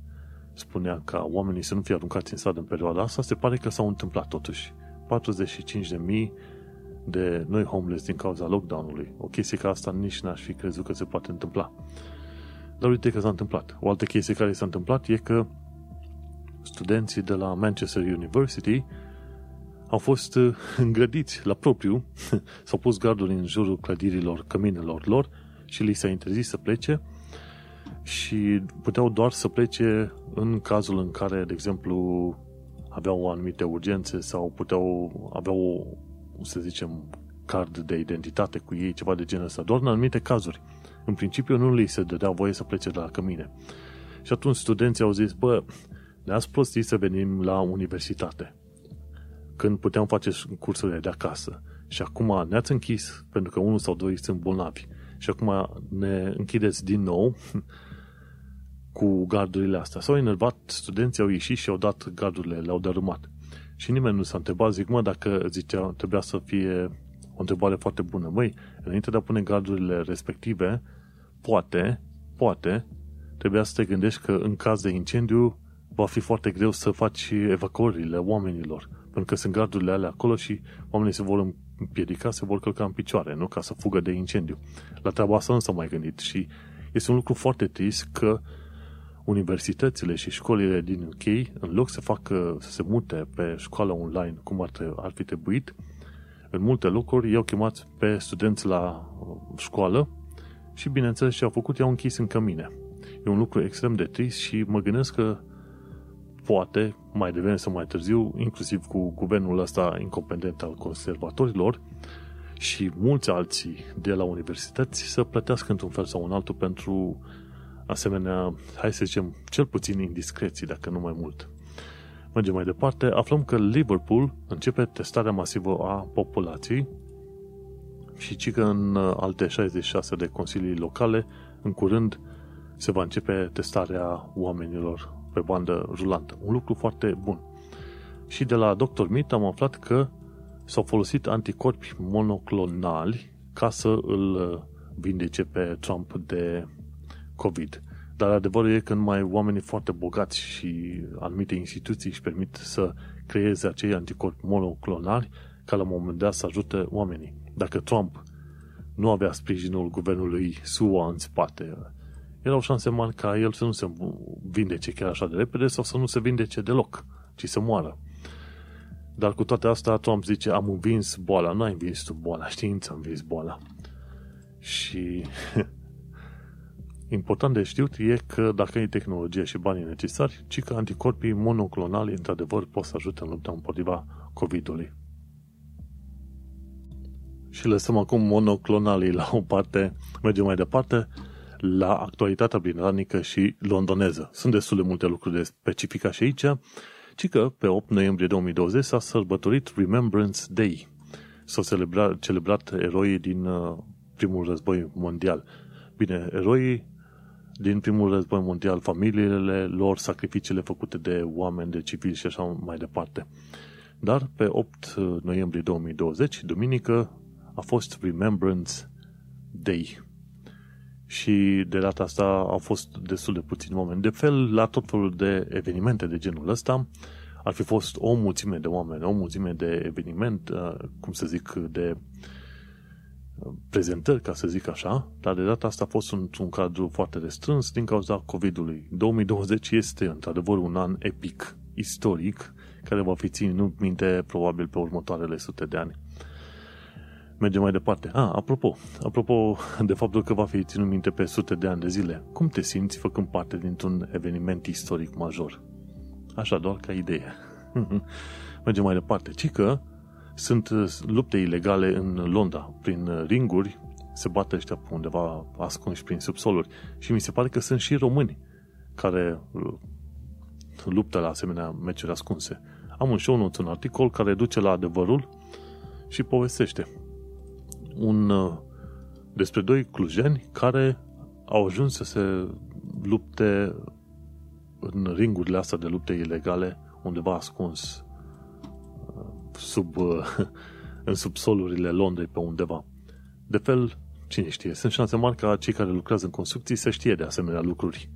spunea ca oamenii să nu fie aruncați în stradă în perioada asta, se pare că s-au întâmplat totuși. 45.000 de noi homeless din cauza lockdown-ului. O chestie ca asta nici n-aș fi crezut că se poate întâmpla. Dar uite că s-a întâmplat. O altă chestie care s-a întâmplat e că studenții de la Manchester University au fost uh, îngrădiți la propriu, s-au pus garduri în jurul clădirilor, căminelor lor și li s-a interzis să plece și puteau doar să plece în cazul în care, de exemplu, aveau anumite urgențe sau puteau aveau, să zicem, card de identitate cu ei, ceva de genul ăsta, doar în anumite cazuri în principiu nu li se dădea voie să plece de la cămine. Și atunci studenții au zis, bă, ne-ați prostit să venim la universitate, când puteam face cursurile de acasă. Și acum ne-ați închis, pentru că unul sau doi sunt bolnavi. Și acum ne închideți din nou cu gardurile astea. S-au enervat, studenții au ieșit și au dat gardurile, le-au dărâmat. Și nimeni nu s-a întrebat, zic, mă, dacă zicea, trebuia să fie o întrebare foarte bună. Măi, înainte de a pune gardurile respective, poate, poate, trebuia să te gândești că în caz de incendiu va fi foarte greu să faci evacuările oamenilor. Pentru că sunt gardurile alea acolo și oamenii se vor împiedica, se vor călca în picioare, nu? Ca să fugă de incendiu. La treaba asta nu s-a mai gândit și este un lucru foarte trist că universitățile și școlile din UK, în loc să facă, să se mute pe școală online, cum ar, ar fi trebuit, în multe locuri i-au chemat pe studenți la școală și, bineînțeles, ce au făcut, i-au închis în cămine. E un lucru extrem de trist și mă gândesc că poate, mai devreme sau mai târziu, inclusiv cu guvernul ăsta incompetent al conservatorilor și mulți alții de la universități să plătească într-un fel sau un altul pentru asemenea, hai să zicem, cel puțin indiscreții, dacă nu mai mult. Mergem mai departe, aflăm că Liverpool începe testarea masivă a populației și ci că în alte 66 de consilii locale, în curând, se va începe testarea oamenilor pe bandă rulantă. Un lucru foarte bun. Și de la Dr. Mit am aflat că s-au folosit anticorpi monoclonali ca să îl vindece pe Trump de COVID. Dar adevărul e că numai oamenii foarte bogați și anumite instituții își permit să creeze acei anticorpi monoclonali ca la un moment dat să ajute oamenii. Dacă Trump nu avea sprijinul guvernului SUA în spate, erau șanse mari ca el să nu se vindece chiar așa de repede sau să nu se vindece deloc, ci să moară. Dar cu toate astea, Trump zice, am învins boala. Nu ai învins tu boala, știința a învins boala. Și important de știut e că dacă ai tehnologie și banii necesari, ci că anticorpii monoclonali, într-adevăr, pot să ajute în lupta împotriva COVID-ului. Și lăsăm acum monoclonalii la o parte, mergem mai departe, la actualitatea britanică și londoneză. Sunt destul de multe lucruri de specifica și aici, ci că pe 8 noiembrie 2020 s-a sărbătorit Remembrance Day. S-au celebrat, celebrat eroii din uh, primul război mondial. Bine, eroii din primul război mondial, familiile lor, sacrificiile făcute de oameni, de civili și așa mai departe. Dar pe 8 noiembrie 2020, duminică, a fost Remembrance Day. Și de data asta au fost destul de puțini oameni. De fel, la tot felul de evenimente de genul ăsta, ar fi fost o mulțime de oameni, o mulțime de eveniment, uh, cum să zic, de prezentări, ca să zic așa, dar de data asta a fost într-un cadru foarte restrâns din cauza COVID-ului. 2020 este într-adevăr un an epic, istoric, care va fi ținut minte probabil pe următoarele sute de ani. Mergem mai departe. Ah, apropo, apropo de faptul că va fi ținut minte pe sute de ani de zile, cum te simți făcând parte dintr-un eveniment istoric major? Așa, doar ca idee. Mergem mai departe. Ci că sunt uh, lupte ilegale în Londra, prin uh, ringuri, se bate ăștia pe undeva ascunși prin subsoluri. Și mi se pare că sunt și români care uh, luptă la asemenea meciuri ascunse. Am un show notes, un articol care duce la adevărul și povestește un, despre doi clujeni care au ajuns să se lupte în ringurile astea de lupte ilegale undeva ascuns sub, în subsolurile Londrei pe undeva. De fel, cine știe, sunt șanse mari ca cei care lucrează în construcții să știe de asemenea lucruri.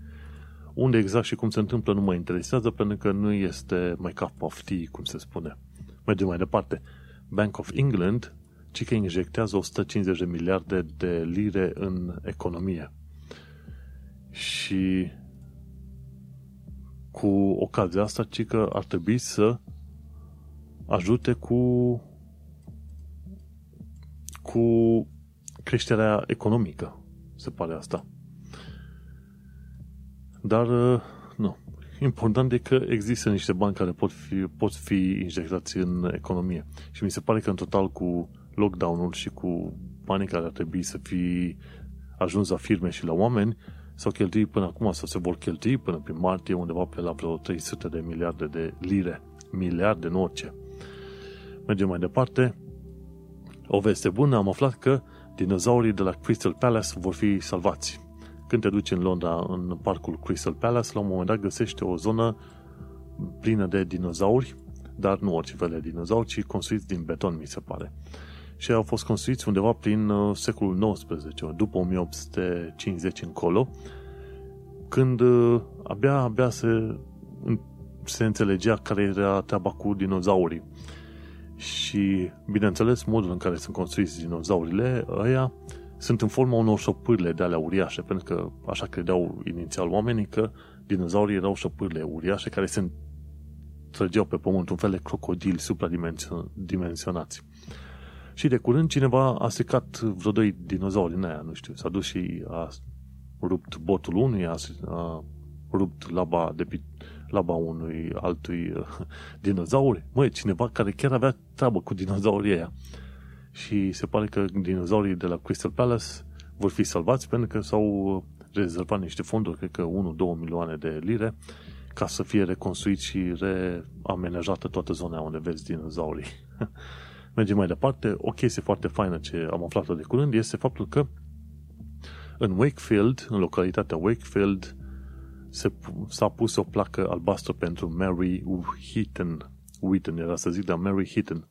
Unde exact și cum se întâmplă nu mă interesează pentru că nu este my cup of tea, cum se spune. Mergem mai departe. Bank of England ci că injectează 150 de miliarde de lire în economie. Și cu ocazia asta, ci că ar trebui să ajute cu cu creșterea economică, se pare asta. Dar, uh, nu. Important e că există niște bani care pot fi, pot fi injectați în economie. Și mi se pare că în total cu lockdown-ul și cu banii care ar trebui să fi ajuns la firme și la oameni, s-au cheltuit până acum sau se vor cheltui până prin martie undeva pe la vreo 300 de miliarde de lire. Miliarde, nu orice. Mergem mai departe. O veste bună, am aflat că dinozaurii de la Crystal Palace vor fi salvați. Când te duci în Londra, în parcul Crystal Palace, la un moment dat găsești o zonă plină de dinozauri, dar nu orice fel de dinozauri, ci construiți din beton, mi se pare. Și au fost construiți undeva prin uh, secolul XIX, după 1850 încolo, când uh, abia, abia se, se înțelegea care era treaba cu dinozaurii. Și, bineînțeles, modul în care sunt construiți dinozaurile, ăia sunt în forma unor șopârle de alea uriașe, pentru că așa credeau inițial oamenii că dinozaurii erau șopârle uriașe care se trăgeau pe pământ, un fel de crocodili supradimensionați. Și de curând cineva a secat vreo doi dinozauri în aia, nu știu, s-a dus și a rupt botul unui, a, a rupt laba, de, laba unui altui uh, dinozauri. Măi, cineva care chiar avea treabă cu dinozaurii aia. Și se pare că dinozaurii de la Crystal Palace vor fi salvați pentru că s-au rezervat niște fonduri, cred că 1-2 milioane de lire, ca să fie reconstruit și reamenajată toată zona unde vezi dinozaurii. Mergem mai departe. O chestie foarte faină ce am aflat de curând este faptul că în Wakefield, în localitatea Wakefield, se, s-a pus o placă albastră pentru Mary Heaton. Wheaton era să zic, dar Mary Heaton.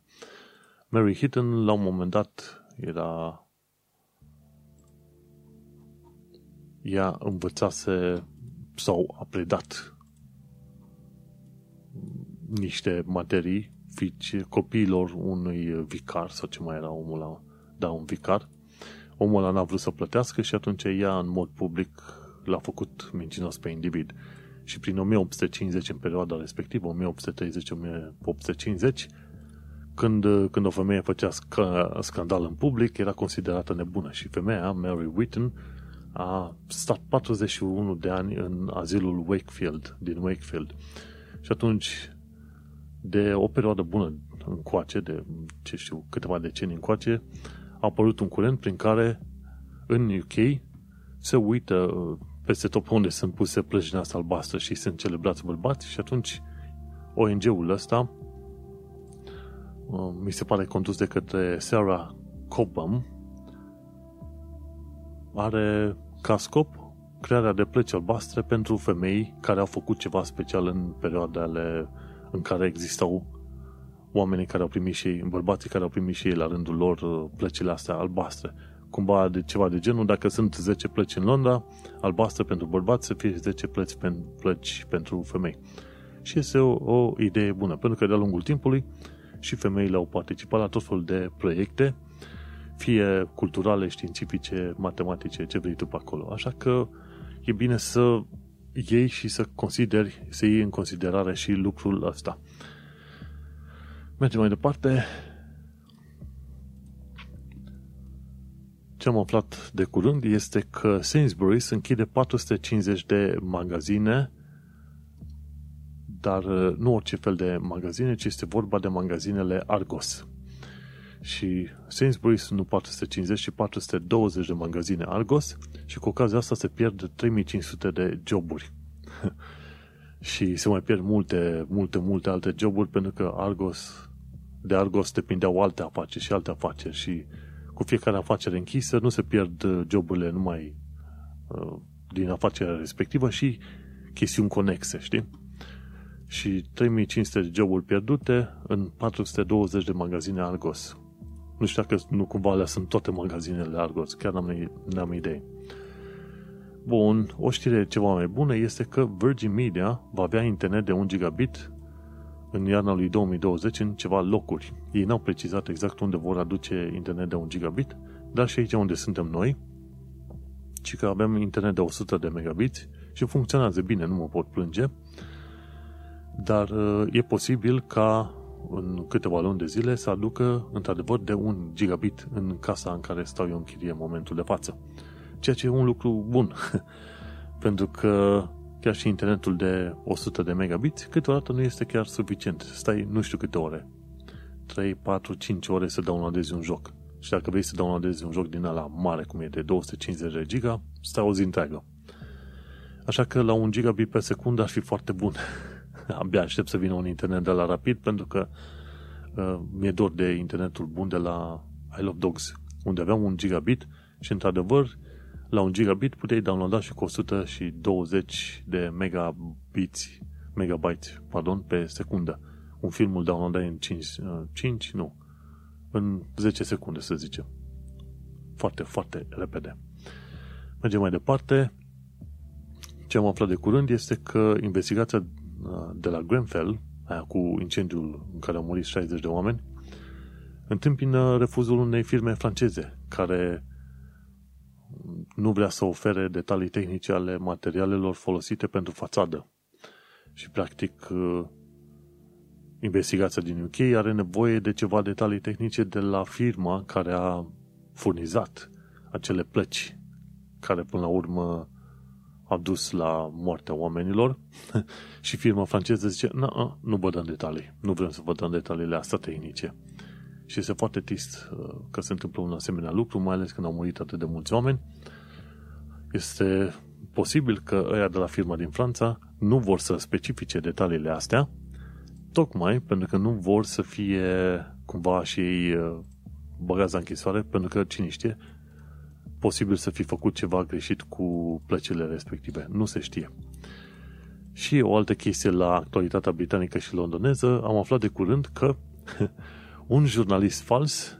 Mary Heaton, la un moment dat, era... Ea învățase sau a predat niște materii fici copiilor unui vicar sau ce mai era omul ăla, da, un vicar. Omul ăla n-a vrut să plătească și atunci ea în mod public l-a făcut mincinos pe individ. Și prin 1850, în perioada respectivă, 1830-1850, când, când o femeie făcea sc- scandal în public, era considerată nebună și femeia, Mary Whitten, a stat 41 de ani în azilul Wakefield, din Wakefield. Și atunci, de o perioadă bună încoace, de, ce știu, câteva decenii încoace, a apărut un curent prin care în UK se uită uh, peste tot unde sunt puse plăjina asta albastră și sunt celebrați bărbați și atunci ONG-ul ăsta uh, mi se pare condus de către Sarah Cobham are ca scop crearea de plăci albastre pentru femei care au făcut ceva special în perioadele în care existau oamenii care au primit și ei, bărbații care au primit și ei la rândul lor uh, plăcile astea albastre. Cumva de ceva de genul, dacă sunt 10 plăci în Londra, albastre pentru bărbați, să fie 10 plăci, pen, plăci pentru femei. Și este o, o idee bună, pentru că de-a lungul timpului și femeile au participat la tot felul de proiecte, fie culturale, științifice, matematice, ce vrei tu pe acolo. Așa că e bine să iei și să consideri, să iei în considerare și lucrul ăsta. Mergem mai departe. Ce am aflat de curând este că Sainsbury's închide 450 de magazine, dar uh, nu orice fel de magazine, ci este vorba de magazinele Argos. Și Sainsbury's nu 450, ci 420 de magazine Argos și cu ocazia asta se pierd 3500 de joburi. și se mai pierd multe, multe, multe alte joburi pentru că Argos, de Argos depindeau alte afaceri și alte afaceri și cu fiecare afacere închisă nu se pierd joburile numai uh, din afacerea respectivă și chestiuni conexe, știi? Și 3500 de joburi pierdute în 420 de magazine Argos. Nu știu dacă nu cumva alea sunt toate magazinele Argos, chiar n-am, n-am idee. Bun, o știre ceva mai bună este că Virgin Media va avea internet de 1 gigabit în iarna lui 2020 în ceva locuri. Ei n-au precizat exact unde vor aduce internet de 1 gigabit, dar și aici unde suntem noi, ci că avem internet de 100 de megabit și funcționează bine, nu mă pot plânge, dar uh, e posibil ca în câteva luni de zile să aducă într-adevăr de 1 gigabit în casa în care stau eu în chirie în momentul de față. Ceea ce e un lucru bun, pentru că chiar și internetul de 100 de megabit câteodată nu este chiar suficient. Stai nu știu câte ore. 3, 4, 5 ore să downloadezi un joc. Și dacă vrei să downloadezi un joc din ăla mare, cum e de 250 de giga, stai o zi întreagă. Așa că la un gigabit pe secundă ar fi foarte bun. Abia aștept să vină un internet de la rapid, pentru că uh, mi-e dor de internetul bun de la I Love Dogs, unde aveam un gigabit și, într-adevăr, la un gigabit puteai downloada și cu 120 de megabits, megabytes pardon, pe secundă. Un film îl downloadai în 5, 5, nu, în 10 secunde, să zicem. Foarte, foarte repede. Mergem mai departe. Ce am aflat de curând este că investigația uh, de la Grenfell, aia cu incendiul în care au murit 60 de oameni, întâmpină refuzul unei firme franceze care nu vrea să ofere detalii tehnice ale materialelor folosite pentru fațadă. Și, practic, uh, investigația din UK are nevoie de ceva detalii tehnice de la firma care a furnizat acele plăci care, până la urmă, a dus la moartea oamenilor și firma franceză zice, nu, nu vă dăm detalii, nu vrem să vă dăm detaliile astea tehnice. Și este foarte trist uh, că se întâmplă un asemenea lucru, mai ales când au murit atât de mulți oameni. Este posibil că ăia de la firma din Franța nu vor să specifice detaliile astea, tocmai pentru că nu vor să fie cumva și ei uh, băgați la închisoare, pentru că, cine știe, posibil să fi făcut ceva greșit cu plăcile respective. Nu se știe. Și o altă chestie la actualitatea britanică și londoneză, am aflat de curând că un jurnalist fals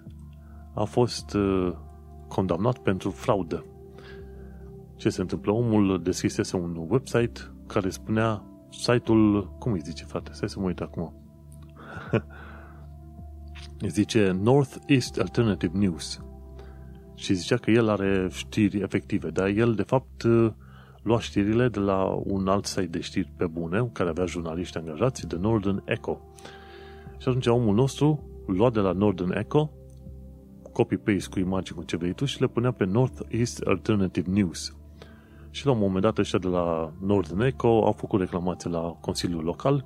a fost uh, condamnat pentru fraudă. Ce se întâmplă? Omul deschisese un website care spunea site-ul, cum îi zice, frate? Stai să mă uit acum. îi zice North East Alternative News. Și zicea că el are știri efective, dar el, de fapt, uh, lua știrile de la un alt site de știri pe bune, care avea jurnaliști angajați, de Northern Echo. Și atunci omul nostru lua de la Northern Echo, copy-paste cu imagini, cu ce vrei tu, și le punea pe North East Alternative News. Și la un moment dat ăștia de la Northern Echo au făcut reclamație la Consiliul Local.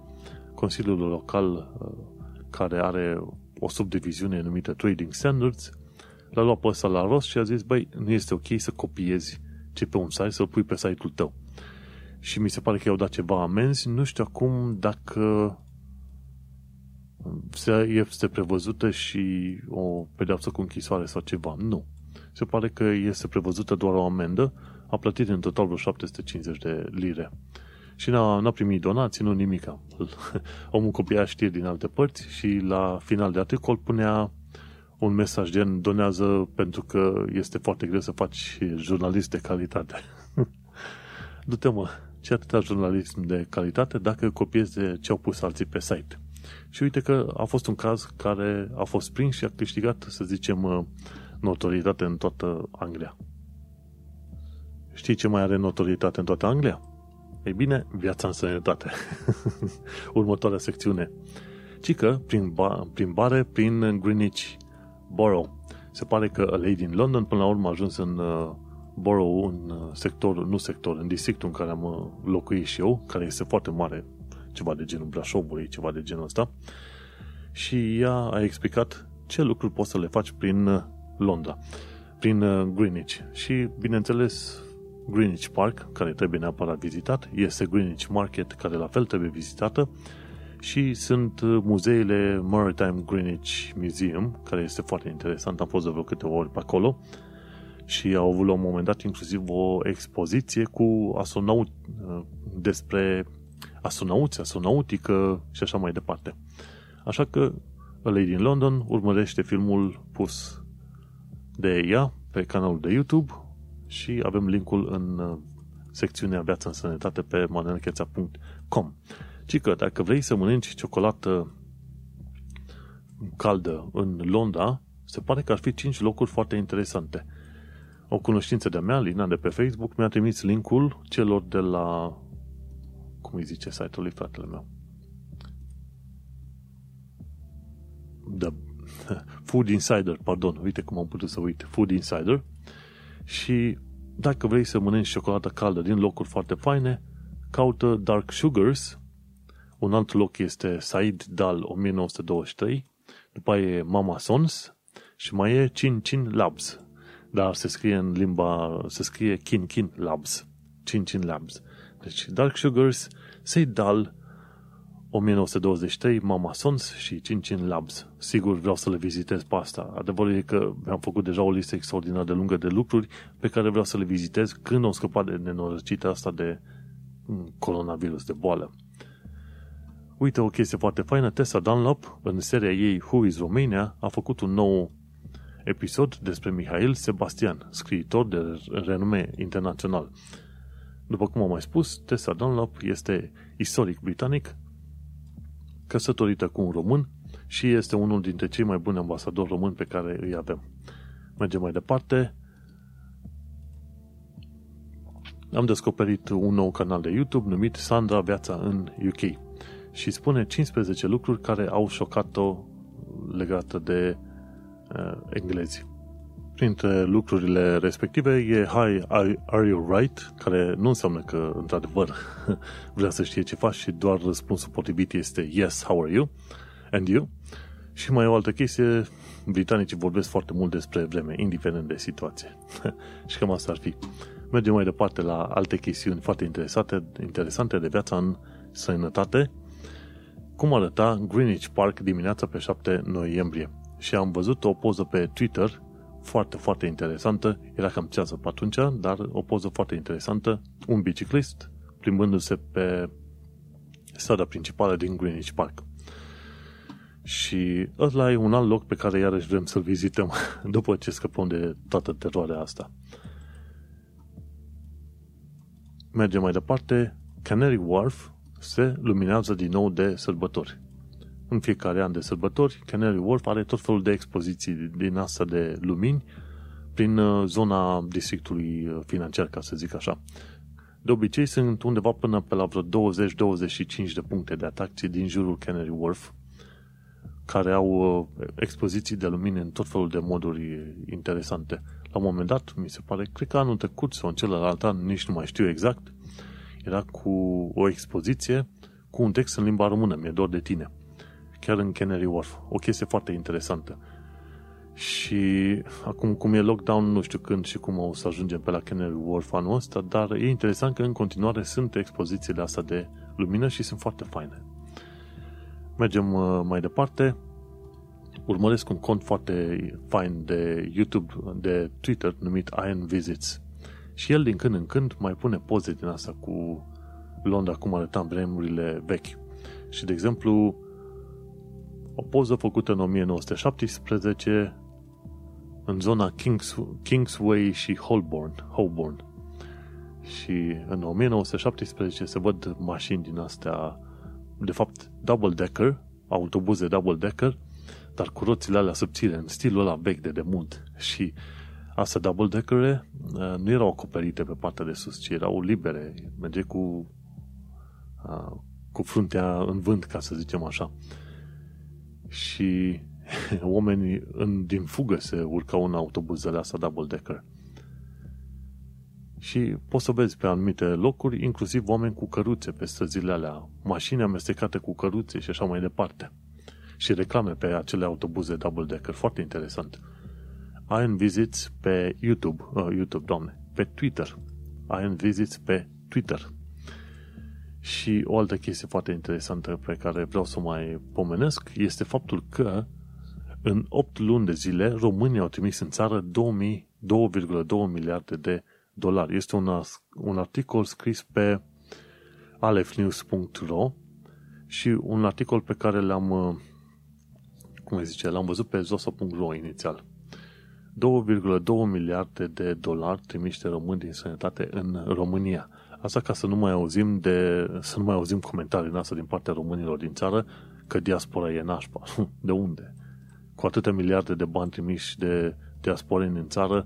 Consiliul Local, uh, care are o subdiviziune numită Trading Standards, l-a luat pe ăsta la rost și a zis, băi, nu este ok să copiezi ce pe un site, să-l pui pe site-ul tău. Și mi se pare că i-au dat ceva amenzi, nu știu acum dacă este prevăzută și o pedeapsă cu închisoare sau ceva. Nu. Se pare că este prevăzută doar o amendă, a plătit în total vreo 750 de lire. Și n-a, n-a primit donații, nu nimic. Omul copia știri din alte părți și la final de articol punea un mesaj gen donează pentru că este foarte greu să faci jurnalist de calitate. Du-te mă, ce atâta jurnalism de calitate dacă copiezi de ce au pus alții pe site. Și uite că a fost un caz care a fost prins și a câștigat, să zicem, notorietate în toată Anglia. Știi ce mai are notorietate în toată Anglia? Ei bine, viața în sănătate. Următoarea secțiune. Ci că prin, ba, prin bare prin Greenwich Borough. Se pare că a lady din London până la urmă a ajuns în uh, borough, în uh, sector, nu sector, în districtul în care am uh, locuit și eu, care este foarte mare, ceva de genul Brașovului, ceva de genul ăsta. Și ea a explicat ce lucruri poți să le faci prin uh, Londra, prin uh, Greenwich. Și, bineînțeles, Greenwich Park, care trebuie neapărat vizitat, este Greenwich Market, care la fel trebuie vizitată, și sunt uh, muzeile Maritime Greenwich Museum, care este foarte interesant, am fost de vreo câteva ori pe acolo și au avut la un moment dat inclusiv o expoziție cu astronaut, uh, despre astronauți, astronautică și așa mai departe. Așa că A Lady in London urmărește filmul pus de ea pe canalul de YouTube și avem linkul în uh, secțiunea Viața în Sănătate pe manelcheța.com. Ci că dacă vrei să mănânci ciocolată caldă în Londra, se pare că ar fi 5 locuri foarte interesante. O cunoștință de-a mea, Lina de pe Facebook, mi-a trimis linkul celor de la cum îi zice site-ul lui fratele meu? The Food Insider, pardon, uite cum am putut să uit, Food Insider. Și dacă vrei să mănânci ciocolată caldă din locuri foarte faine, caută Dark Sugars un alt loc este Said Dal 1923, după aia e Mama Sons și mai e Chin Chin Labs. Dar se scrie în limba, se scrie Kin Kin Labs. Chin Chin Labs. Deci Dark Sugars, Said Dal 1923, Mama Sons și Chin Chin Labs. Sigur vreau să le vizitez pe asta. Adevărul e că am făcut deja o listă extraordinar de lungă de lucruri pe care vreau să le vizitez când o scăpat de nenorăcită asta de mm, coronavirus, de boală. Uite o chestie foarte faină, Tessa Dunlop, în seria ei Who is Romania, a făcut un nou episod despre Mihail Sebastian, scriitor de renume internațional. După cum am mai spus, Tessa Dunlop este istoric britanic, căsătorită cu un român și este unul dintre cei mai buni ambasadori români pe care îi avem. Mergem mai departe. Am descoperit un nou canal de YouTube numit Sandra Viața în UK și spune 15 lucruri care au șocat-o legată de uh, englezi. Printre lucrurile respective e Hi, are you right? Care nu înseamnă că, într-adevăr, vrea să știe ce faci și doar răspunsul potrivit este Yes, how are you? And you? Și mai e o altă chestie, britanicii vorbesc foarte mult despre vreme, indiferent de situație. și cam asta ar fi. Mergem mai departe la alte chestiuni foarte interesante, interesante de viața în sănătate. Cum arăta Greenwich Park dimineața pe 7 noiembrie? Și am văzut o poză pe Twitter foarte, foarte interesantă. Era cam ceasă pe atunci, dar o poză foarte interesantă. Un biciclist plimbându-se pe strada principală din Greenwich Park. Și ăla e un alt loc pe care iarăși vrem să-l vizităm după ce scăpăm de toată teroarea asta. Mergem mai departe. Canary Wharf se luminează din nou de sărbători. În fiecare an de sărbători, Canary Wharf are tot felul de expoziții din asta de lumini prin uh, zona districtului uh, financiar, ca să zic așa. De obicei sunt undeva până pe la vreo 20-25 de puncte de atracție din jurul Canary Wharf, care au uh, expoziții de lumini în tot felul de moduri interesante. La un moment dat, mi se pare, cred că anul trecut sau în celălalt an, nici nu mai știu exact, era cu o expoziție cu un text în limba română, mi-e dor de tine chiar în Canary Wharf. O chestie foarte interesantă. Și acum cum e lockdown, nu știu când și cum o să ajungem pe la Canary Wharf anul ăsta, dar e interesant că în continuare sunt expozițiile astea de lumină și sunt foarte faine. Mergem uh, mai departe. Urmăresc un cont foarte fain de YouTube, de Twitter, numit Iron Visits. Și el din când în când mai pune poze din asta cu Londra, cum arăta vremurile vechi. Și, de exemplu, o poză făcută în 1917 în zona Kings, Kingsway și Holborn, Holborn. Și în 1917 se văd mașini din astea, de fapt double-decker, autobuze double-decker, dar cu roțile alea subțire, în stilul ăla vechi de demult. Și astea double-decker eh, nu erau acoperite pe partea de sus, ci erau libere. Merge cu, ah, cu fruntea în vânt, ca să zicem așa și oamenii în, din fugă se urcau în autobuzele astea double-decker. Și poți să vezi pe anumite locuri, inclusiv oameni cu căruțe pe străzile alea, mașini amestecate cu căruțe și așa mai departe. Și reclame pe acele autobuze double-decker. Foarte interesant. Iron Visits pe YouTube, uh, YouTube, doamne, pe Twitter. Iron Visits pe Twitter. Și o altă chestie foarte interesantă pe care vreau să o mai pomenesc este faptul că în 8 luni de zile România au trimis în țară 2,2 miliarde de dolari. Este un, un articol scris pe alefnews.ro și un articol pe care l-am cum zice, l-am văzut pe zoso.ro inițial. 2,2 miliarde de dolari trimiște români din sănătate în România. Asta ca să nu mai auzim de, să nu mai auzim comentarii în asta din partea românilor din țară că diaspora e nașpa. De unde? Cu atâtea miliarde de bani trimiși de diasporeni în țară,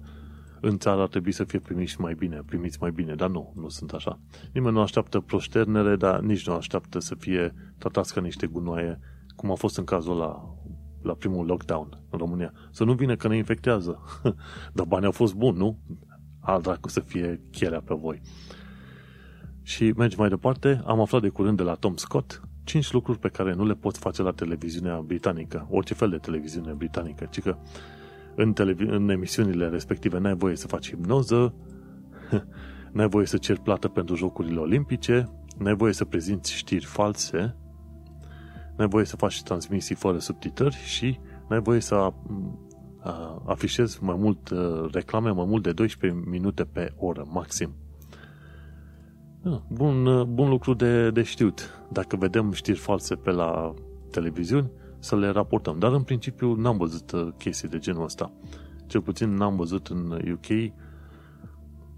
în țară ar trebui să fie primiți mai bine, primiți mai bine, dar nu, nu sunt așa. Nimeni nu așteaptă proșternere, dar nici nu așteaptă să fie tratați ca niște gunoaie, cum a fost în cazul la, la primul lockdown în România. Să nu vină că ne infectează. dar banii au fost buni, nu? Al dracu să fie chierea pe voi. Și mergi mai departe, am aflat de curând de la Tom Scott 5 lucruri pe care nu le poți face la televiziunea britanică, orice fel de televiziune britanică, ci că în, televi- în emisiunile respective n-ai voie să faci hipnoză, n-ai voie să ceri plată pentru Jocurile Olimpice, n-ai voie să prezinți știri false, n-ai voie să faci transmisii fără subtitări și n-ai voie să afișezi mai mult reclame, mai mult de 12 minute pe oră, maxim. Da, bun, bun lucru de, de știut. Dacă vedem știri false pe la televiziuni, să le raportăm. Dar în principiu n-am văzut uh, chestii de genul ăsta. Cel puțin n-am văzut în UK,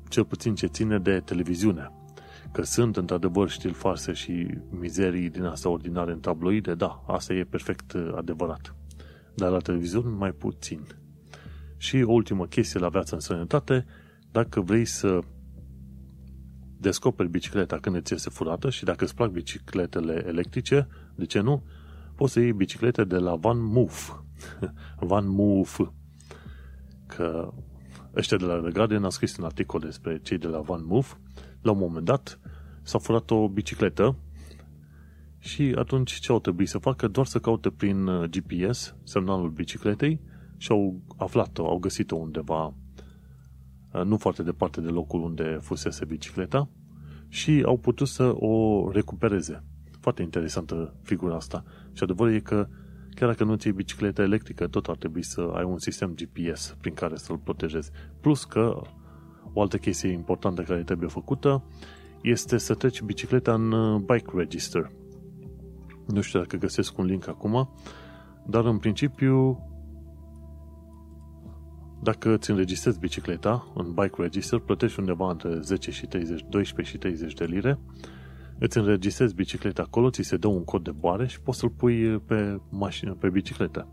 cel puțin ce ține de televiziune. Că sunt într-adevăr știri false și mizerii din asta ordinare în tabloide, da, asta e perfect uh, adevărat. Dar la televiziune mai puțin. Și o ultimă chestie la viața în sănătate, dacă vrei să descoperi bicicleta când îți este furată și dacă îți plac bicicletele electrice, de ce nu? Poți să iei biciclete de la Van Moof. Van Moof. Că ăștia de la The Guardian au scris un articol despre cei de la Van Moof. La un moment dat s-a furat o bicicletă și atunci ce au trebuit să facă? Doar să caute prin uh, GPS semnalul bicicletei și au aflat-o, au găsit-o undeva uh, nu foarte departe de locul unde fusese bicicleta și au putut să o recupereze. Foarte interesantă figura asta. Și adevărul e că chiar dacă nu ți bicicleta electrică, tot ar trebui să ai un sistem GPS prin care să-l protejezi. Plus că o altă chestie importantă care trebuie făcută este să treci bicicleta în uh, Bike Register. Nu știu dacă găsesc un link acum, dar în principiu dacă îți înregistrezi bicicleta în Bike Register, plătești undeva între 10 și 30, 12 și 30 de lire, îți înregistrezi bicicleta acolo, ți se dă un cod de boare și poți să-l pui pe mașină, pe bicicletă.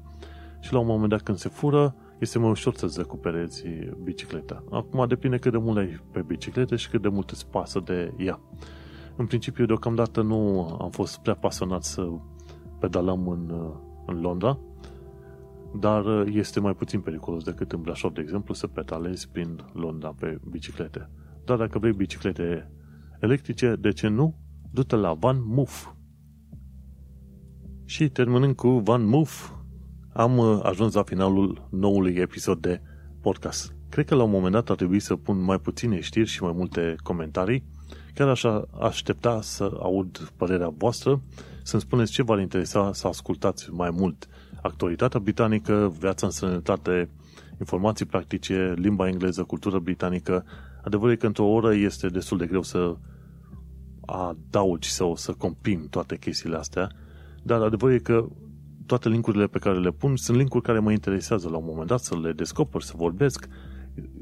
Și la un moment dat când se fură, este mai ușor să-ți recuperezi bicicleta. Acum depinde cât de mult ai pe bicicletă și cât de mult îți pasă de ea. În principiu, deocamdată nu am fost prea pasionat să pedalăm în, în Londra, dar este mai puțin periculos decât în Brașov, de exemplu, să pedalezi prin Londra pe biciclete. Dar dacă vrei biciclete electrice, de ce nu? Du-te la Van Moof. Și terminând cu Van Moof, am uh, ajuns la finalul noului episod de podcast. Cred că la un moment dat ar trebui să pun mai puține știri și mai multe comentarii. Chiar așa aștepta să aud părerea voastră, să-mi spuneți ce v-ar interesa să ascultați mai mult. Actualitatea britanică, viața în sănătate, informații practice, limba engleză, cultură britanică. Adevărul e că într-o oră este destul de greu să adaugi sau să comprim toate chestiile astea, dar adevărul e că toate linkurile pe care le pun sunt linkuri care mă interesează la un moment dat, să le descoper, să vorbesc.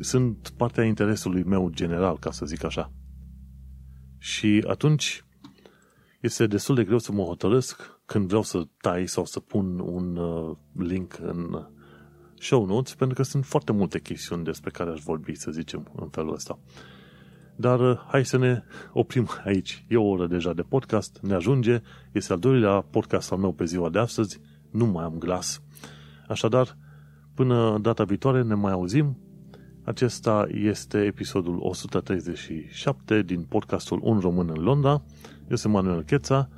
Sunt partea interesului meu general, ca să zic așa. Și atunci este destul de greu să mă hotărăsc când vreau să tai sau să pun un uh, link în show notes, pentru că sunt foarte multe chestiuni despre care aș vorbi, să zicem, în felul ăsta. Dar uh, hai să ne oprim aici. E o oră deja de podcast, ne ajunge. Este al doilea podcast al meu pe ziua de astăzi. Nu mai am glas. Așadar, până data viitoare ne mai auzim. Acesta este episodul 137 din podcastul Un Român în Londra. Eu sunt Manuel Cheța.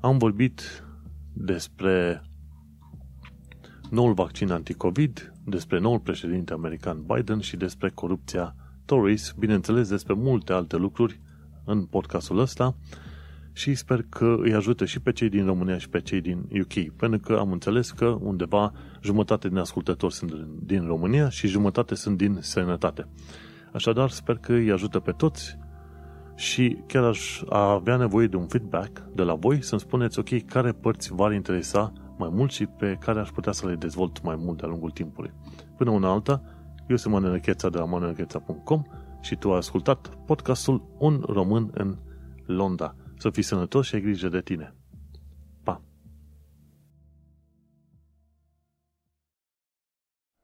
Am vorbit despre noul vaccin anticovid, despre noul președinte american Biden și despre corupția Tories, bineînțeles despre multe alte lucruri în podcastul ăsta și sper că îi ajută și pe cei din România și pe cei din UK, pentru că am înțeles că undeva jumătate din ascultători sunt din România și jumătate sunt din sănătate. Așadar, sper că îi ajută pe toți și chiar aș avea nevoie de un feedback de la voi să-mi spuneți, ok, care părți v-ar interesa mai mult și pe care aș putea să le dezvolt mai mult de-a lungul timpului. Până una alta, eu sunt Manuel Cheța de la manuelcheța.com și tu ai ascultat podcastul Un Român în Londra. Să fii sănătos și ai grijă de tine. Pa!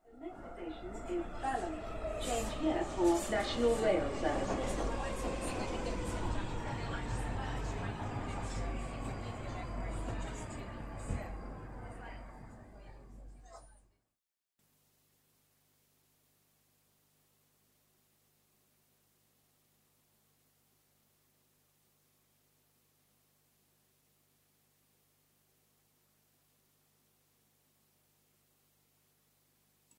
The next station is Balham. Change here for National Rail Services.